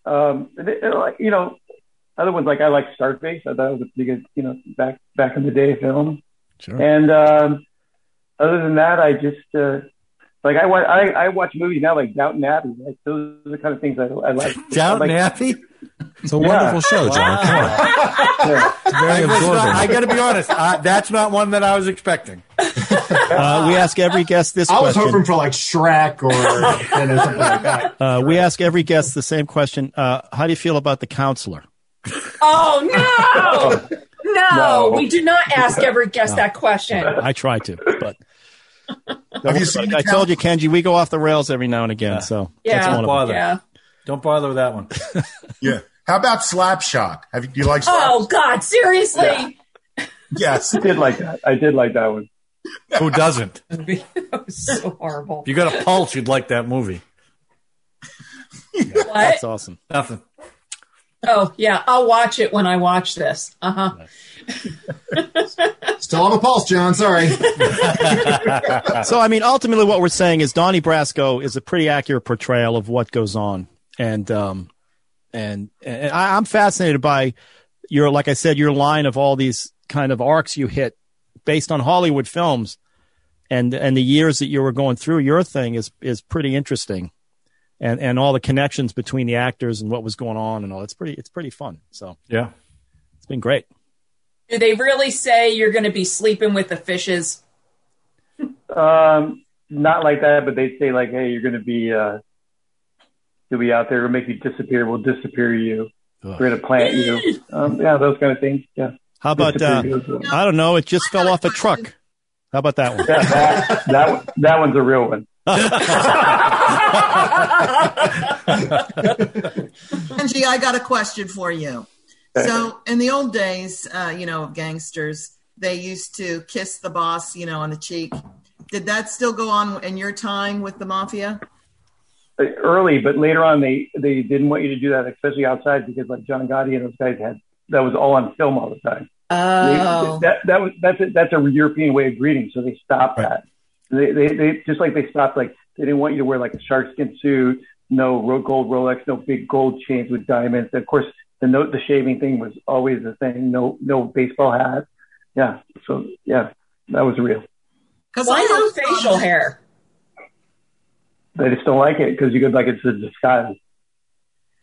Speaker 5: um, and like, you know, other ones like I like Scarface. I thought it was a pretty good, you know, back back in the day film.
Speaker 3: Sure.
Speaker 5: And um, other than that, I just uh, like I watch I, I watch movies now like Downton Abbey. Like those are the kind of things I, I like.
Speaker 12: Downton
Speaker 5: I like,
Speaker 12: Abbey?
Speaker 13: It's a wonderful show, John. Come on. It's very
Speaker 12: I, was not-
Speaker 13: absorbing.
Speaker 12: I got to be honest. Uh, that's not one that I was expecting.
Speaker 3: Uh, we ask every guest this
Speaker 14: I was
Speaker 3: question.
Speaker 14: hoping for like Shrek or you know, something like that.
Speaker 3: Uh, we ask every guest the same question. Uh, how do you feel about the counselor?
Speaker 6: Oh no, no,
Speaker 3: No.
Speaker 6: we do not ask every guest that question.
Speaker 3: I try to, but
Speaker 4: Have you seen
Speaker 3: I told you, Kenji, we go off the rails every now and again. So
Speaker 6: Yeah,
Speaker 3: that's one of
Speaker 12: bother.
Speaker 6: yeah.
Speaker 12: Don't bother with that one.
Speaker 4: Yeah. How about Slapshot? Have you, do you like? Slap-
Speaker 6: Oh God, seriously?
Speaker 4: Yes,
Speaker 5: I did like that. I did like that one.
Speaker 12: Who doesn't?
Speaker 6: that was so horrible.
Speaker 12: If you got a pulse, you'd like that movie.
Speaker 6: What?
Speaker 3: That's awesome.
Speaker 12: Nothing.
Speaker 6: Oh yeah, I'll watch it when I watch this. Uh huh.
Speaker 14: Still on the pulse, John. Sorry.
Speaker 3: so I mean, ultimately, what we're saying is Donnie Brasco is a pretty accurate portrayal of what goes on, and um, and and I, I'm fascinated by your, like I said, your line of all these kind of arcs you hit based on Hollywood films, and and the years that you were going through. Your thing is is pretty interesting, and and all the connections between the actors and what was going on and all. It's pretty it's pretty fun. So
Speaker 12: Yeah.
Speaker 3: it's been great.
Speaker 6: Do they really say you're going to be sleeping with the fishes?
Speaker 5: Um, not like that, but they say like, "Hey, you're going to be, uh, you'll be out there. We'll make you disappear. We'll disappear you. We're going to plant you. Um, yeah, those kind of things. Yeah.
Speaker 3: How about uh,
Speaker 5: Disappear you as well.
Speaker 3: I don't know. It just fell off a truck. How about that one?
Speaker 5: Yeah, that, that that one's a real one.
Speaker 11: Angie, I got a question for you. So, in the old days, uh, you know, of gangsters, they used to kiss the boss, you know, on the cheek. Did that still go on in your time with the mafia?
Speaker 5: Uh, Early, but later on, they they didn't want you to do that, especially outside, because like John Gotti and those guys had that was all on film all the time.
Speaker 6: Oh.
Speaker 5: They, that that was that's a, that's a European way of greeting, so they stopped that. They, they they just like they stopped like they didn't want you to wear like a sharkskin suit, no ro- gold Rolex, no big gold chains with diamonds. Of course, the no, the shaving thing was always the thing. No no baseball hat. Yeah, so yeah, that was real.
Speaker 6: Cause Why I no facial hair?
Speaker 5: They just don't like it because you could like it's a disguise.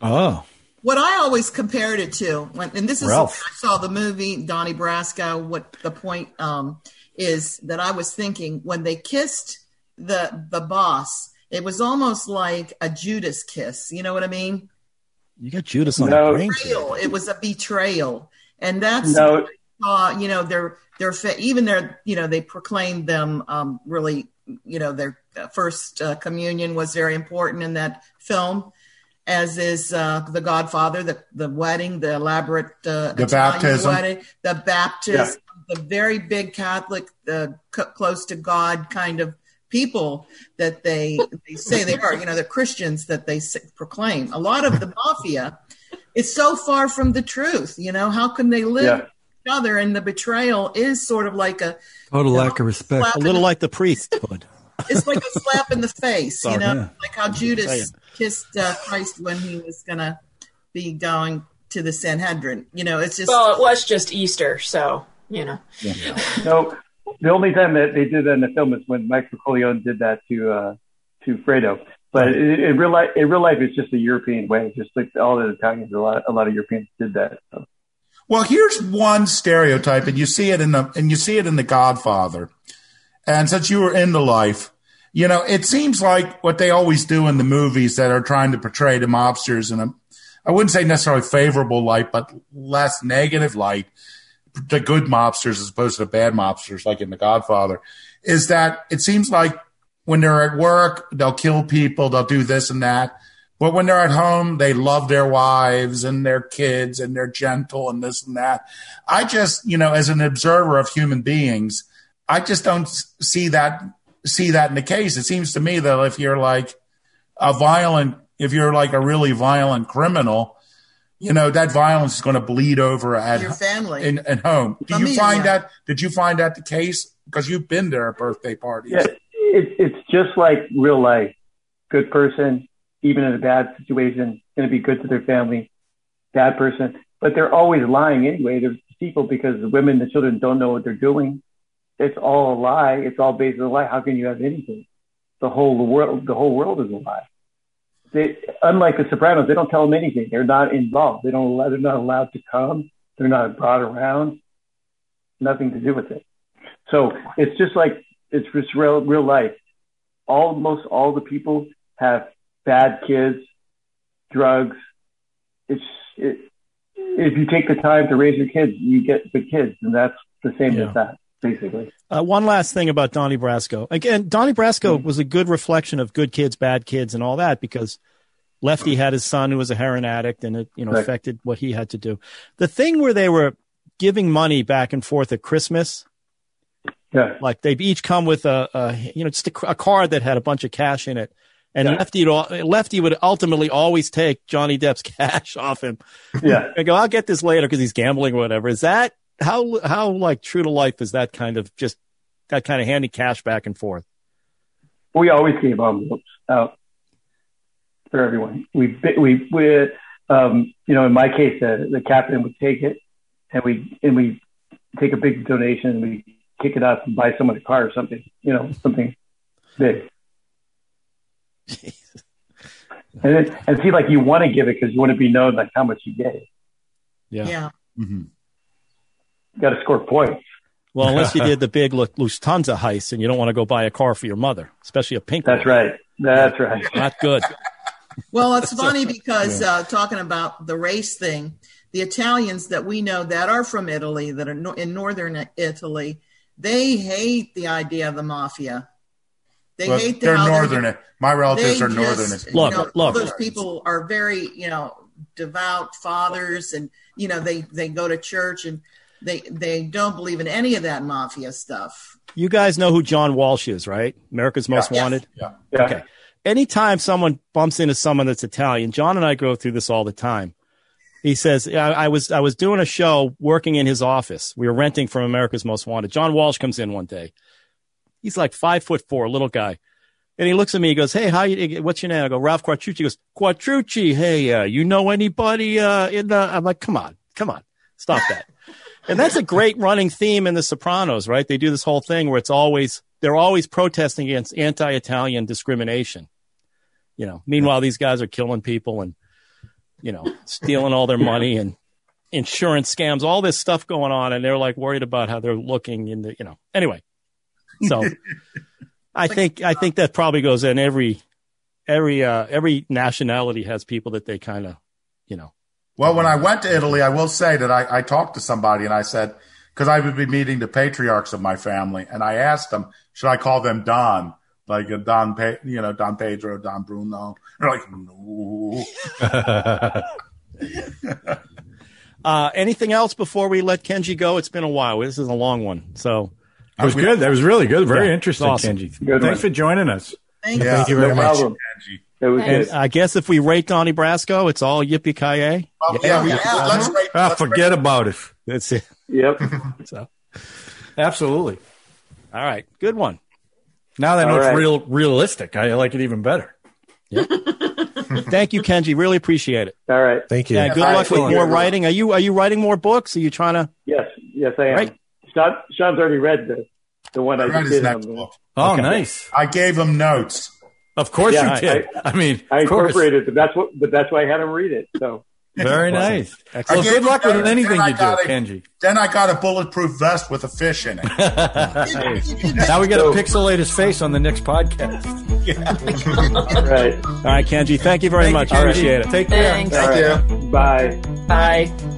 Speaker 3: Oh.
Speaker 11: What I always compared it to, when, and this is when I saw the movie Donnie Brasco. What the point um, is that I was thinking when they kissed the the boss, it was almost like a Judas kiss. You know what I mean?
Speaker 3: You got Judas on
Speaker 5: No.
Speaker 3: the brain.
Speaker 11: Betrayal. It was a betrayal, and that's
Speaker 5: No.
Speaker 11: uh, you know their their fa- even their you know they proclaimed them um, really you know their uh, first uh, communion was very important in that film as is uh, the Godfather, the the wedding, the elaborate uh,
Speaker 4: The
Speaker 11: Italian
Speaker 4: baptism.
Speaker 11: wedding, the baptism, the very big Catholic, the c- close to God kind of people that they they say they are. You know, they're Christians that they s- proclaim. A lot of the mafia is so far from the truth. You know, how can they live
Speaker 5: Yeah.
Speaker 11: each other? And the betrayal is sort of like a
Speaker 12: Total lack of respect.
Speaker 3: A little like the priesthood.
Speaker 11: It's like a slap in the face, you know,
Speaker 3: Yeah.
Speaker 11: like how Judas kissed uh, Christ when he was gonna be going to the Sanhedrin. You know, it's just
Speaker 6: Well, it was just Easter, so you know.
Speaker 5: No, the only time that they did that in the film is when Mike Corleone did that to uh, to Fredo. But in, in real life, in real life, it's just a European way. Just like all the Italians, a lot, a lot of Europeans did that. So.
Speaker 4: Well, here's one stereotype, and you see it in the and you see it in The Godfather. And since you were into life, you know, it seems like what they always do in the movies that are trying to portray the mobsters in a, I wouldn't say necessarily favorable light, but less negative light, the good mobsters as opposed to the bad mobsters, like in The Godfather, is that it seems like when they're at work, they'll kill people, they'll do this and that. But when they're at home, they love their wives and their kids and they're gentle and this and that. I just, you know, as an observer of human beings, I just don't see that see that in the case. It seems to me that if you're like a violent, if you're like a really violent criminal, you know that violence is going to bleed over at
Speaker 11: your family.
Speaker 4: in, at home. Do you
Speaker 11: Familia.
Speaker 4: find that? Did you find that the case? Because you've been there at birthday parties.
Speaker 5: Yeah, it, it's just like real life. Good person, even in a bad situation, going to be good to their family. Bad person, but they're always lying anyway. They're deceitful because the women, the children don't know what they're doing. It's all a lie. It's all based on a lie. How can you have anything? The whole world, the whole world is a lie. they, unlike the Sopranos, they don't tell them anything. They're not involved. They don't. They're not allowed to come. They're not brought around. Nothing to do with it. So it's just like it's just real real life. Almost all the people have bad kids, drugs. It's it, if you take the time to raise your kids, you get good kids, and that's the same
Speaker 3: Yeah.
Speaker 5: as that, basically.
Speaker 3: Uh, one last thing about Donnie Brasco. Again, Donnie Brasco was a good reflection of good kids, bad kids, and all that because Lefty had his son who was a heroin addict, and it you know
Speaker 5: Right.
Speaker 3: affected what he had to do. The thing where they were giving money back and forth at Christmas,
Speaker 5: Yeah.
Speaker 3: like they'd each come with a, a you know just a, a card that had a bunch of cash in it, and
Speaker 5: Yeah.
Speaker 3: Lefty would, Lefty would ultimately always take Johnny Depp's cash off him.
Speaker 5: Yeah.
Speaker 3: I go, I'll get this later because he's gambling or whatever. Is that how how like true to life is that kind of just that kind of handy cash back and forth?
Speaker 5: we always gave envelopes out for everyone. We we we um, you know in my case the the captain would take it and we and we take a big donation and we kick it out and buy someone a car or something. You know something big. And it, and see, like you want to give it because you want to be known like how much you gave.
Speaker 3: Yeah.
Speaker 11: Yeah.
Speaker 5: You got to score points.
Speaker 3: Well, unless you did the big Lu- Lufthansa heist and you don't want to go buy a car for your mother, especially a pink
Speaker 5: That's
Speaker 3: one.
Speaker 5: right. That's right.
Speaker 3: Not good.
Speaker 11: Well, it's funny because uh, talking about the race thing, the Italians that we know that are from Italy, that are no- in northern Italy, they hate the idea of the mafia. They
Speaker 4: Well,
Speaker 11: hate the,
Speaker 4: they're
Speaker 11: how
Speaker 4: northern. My relatives
Speaker 11: they
Speaker 4: are northern.
Speaker 11: just, you
Speaker 3: Look,
Speaker 11: know,
Speaker 3: look.
Speaker 11: those people are very, you know, devout fathers, and you know they they go to church and they they don't believe in any of that mafia stuff.
Speaker 3: You guys know who John Walsh is, right? America's Most
Speaker 11: Yes.
Speaker 3: Wanted.
Speaker 4: Yeah.
Speaker 5: Yeah.
Speaker 3: Okay. Anytime someone bumps into someone that's Italian, John and I go through this all the time. He says, I, I was I was doing a show working in his office. We were renting from America's Most Wanted. John Walsh comes in one day. He's like five foot four, little guy. And he looks at me, he goes, Hey, how you what's your name? I go, Ralph Quattrucci. He goes, Quattrucci, hey, uh, you know anybody uh in the I'm like, come on, come on, stop that. And that's a great running theme in the Sopranos, right? They do this whole thing where it's always they're always protesting against anti-Italian discrimination. You know, meanwhile these guys are killing people and you know stealing all their money and insurance scams, all this stuff going on, and they're like worried about how they're looking in the you know. Anyway, so I think I think that probably goes in every every uh every nationality has people that they kind of you know
Speaker 4: Well, when I went to Italy, I will say that I, I talked to somebody and I said, because I would be meeting the patriarchs of my family, and I asked them, should I call them Don? Like uh, Don, Pe- you know, Don Pedro, Don Bruno. They're like, no.
Speaker 3: Uh, anything else before we let Kenji go? It's been a while. This is a long one. So
Speaker 12: That was good. That was really good. Very
Speaker 3: Yeah,
Speaker 12: interesting,
Speaker 3: awesome.
Speaker 12: Kenji.
Speaker 5: Good
Speaker 12: Thanks
Speaker 5: one.
Speaker 12: for joining us.
Speaker 11: Thank
Speaker 4: Yeah,
Speaker 13: Thank you very
Speaker 4: no
Speaker 13: much.
Speaker 4: problem.
Speaker 5: Problem. It was
Speaker 3: and
Speaker 5: good.
Speaker 3: I guess if we rate Donnie Brasco, it's all yippee ki yay.
Speaker 4: Well, yeah, we,
Speaker 11: Yeah.
Speaker 4: let's rate.
Speaker 12: Ah,
Speaker 4: let's
Speaker 12: forget about it.
Speaker 3: That's it.
Speaker 5: Yep.
Speaker 3: So
Speaker 12: Absolutely.
Speaker 3: all right, good one.
Speaker 12: Now that I know
Speaker 5: All
Speaker 12: it's
Speaker 5: right.
Speaker 12: real realistic. I like it even better. Yep.
Speaker 3: Thank you, Kenji. Really appreciate it.
Speaker 5: All right.
Speaker 13: Thank you.
Speaker 3: Yeah, good
Speaker 5: All
Speaker 3: luck
Speaker 5: right,
Speaker 3: with
Speaker 5: cool.
Speaker 3: more writing. Are you are you writing more books? Are you trying to?
Speaker 5: Yes. Yes, I am.
Speaker 3: Right.
Speaker 5: Sean, Sean's already read the the one I,
Speaker 4: I read
Speaker 5: just
Speaker 4: his
Speaker 5: did.
Speaker 4: next
Speaker 5: on the-
Speaker 4: book.
Speaker 12: Oh,
Speaker 3: Okay.
Speaker 12: nice.
Speaker 4: I gave him notes.
Speaker 12: Of course
Speaker 5: Yeah,
Speaker 12: you did. I, mean,
Speaker 5: I incorporated, but that's what. But that's why I had him read it. So
Speaker 12: Very nice.
Speaker 4: I
Speaker 12: Well, good luck with anything you do,
Speaker 4: a-
Speaker 12: Kenji.
Speaker 4: Then I got a bulletproof vest with a fish in it.
Speaker 12: Now we got
Speaker 5: So-
Speaker 12: to pixelate his face on the next podcast.
Speaker 5: right.
Speaker 3: All right, Kenji. Thank you very
Speaker 12: Thank
Speaker 3: much.
Speaker 12: you, Kenji.
Speaker 3: Appreciate it.
Speaker 12: Take care.
Speaker 6: Thanks.
Speaker 5: Thank you. Bye.
Speaker 6: Bye.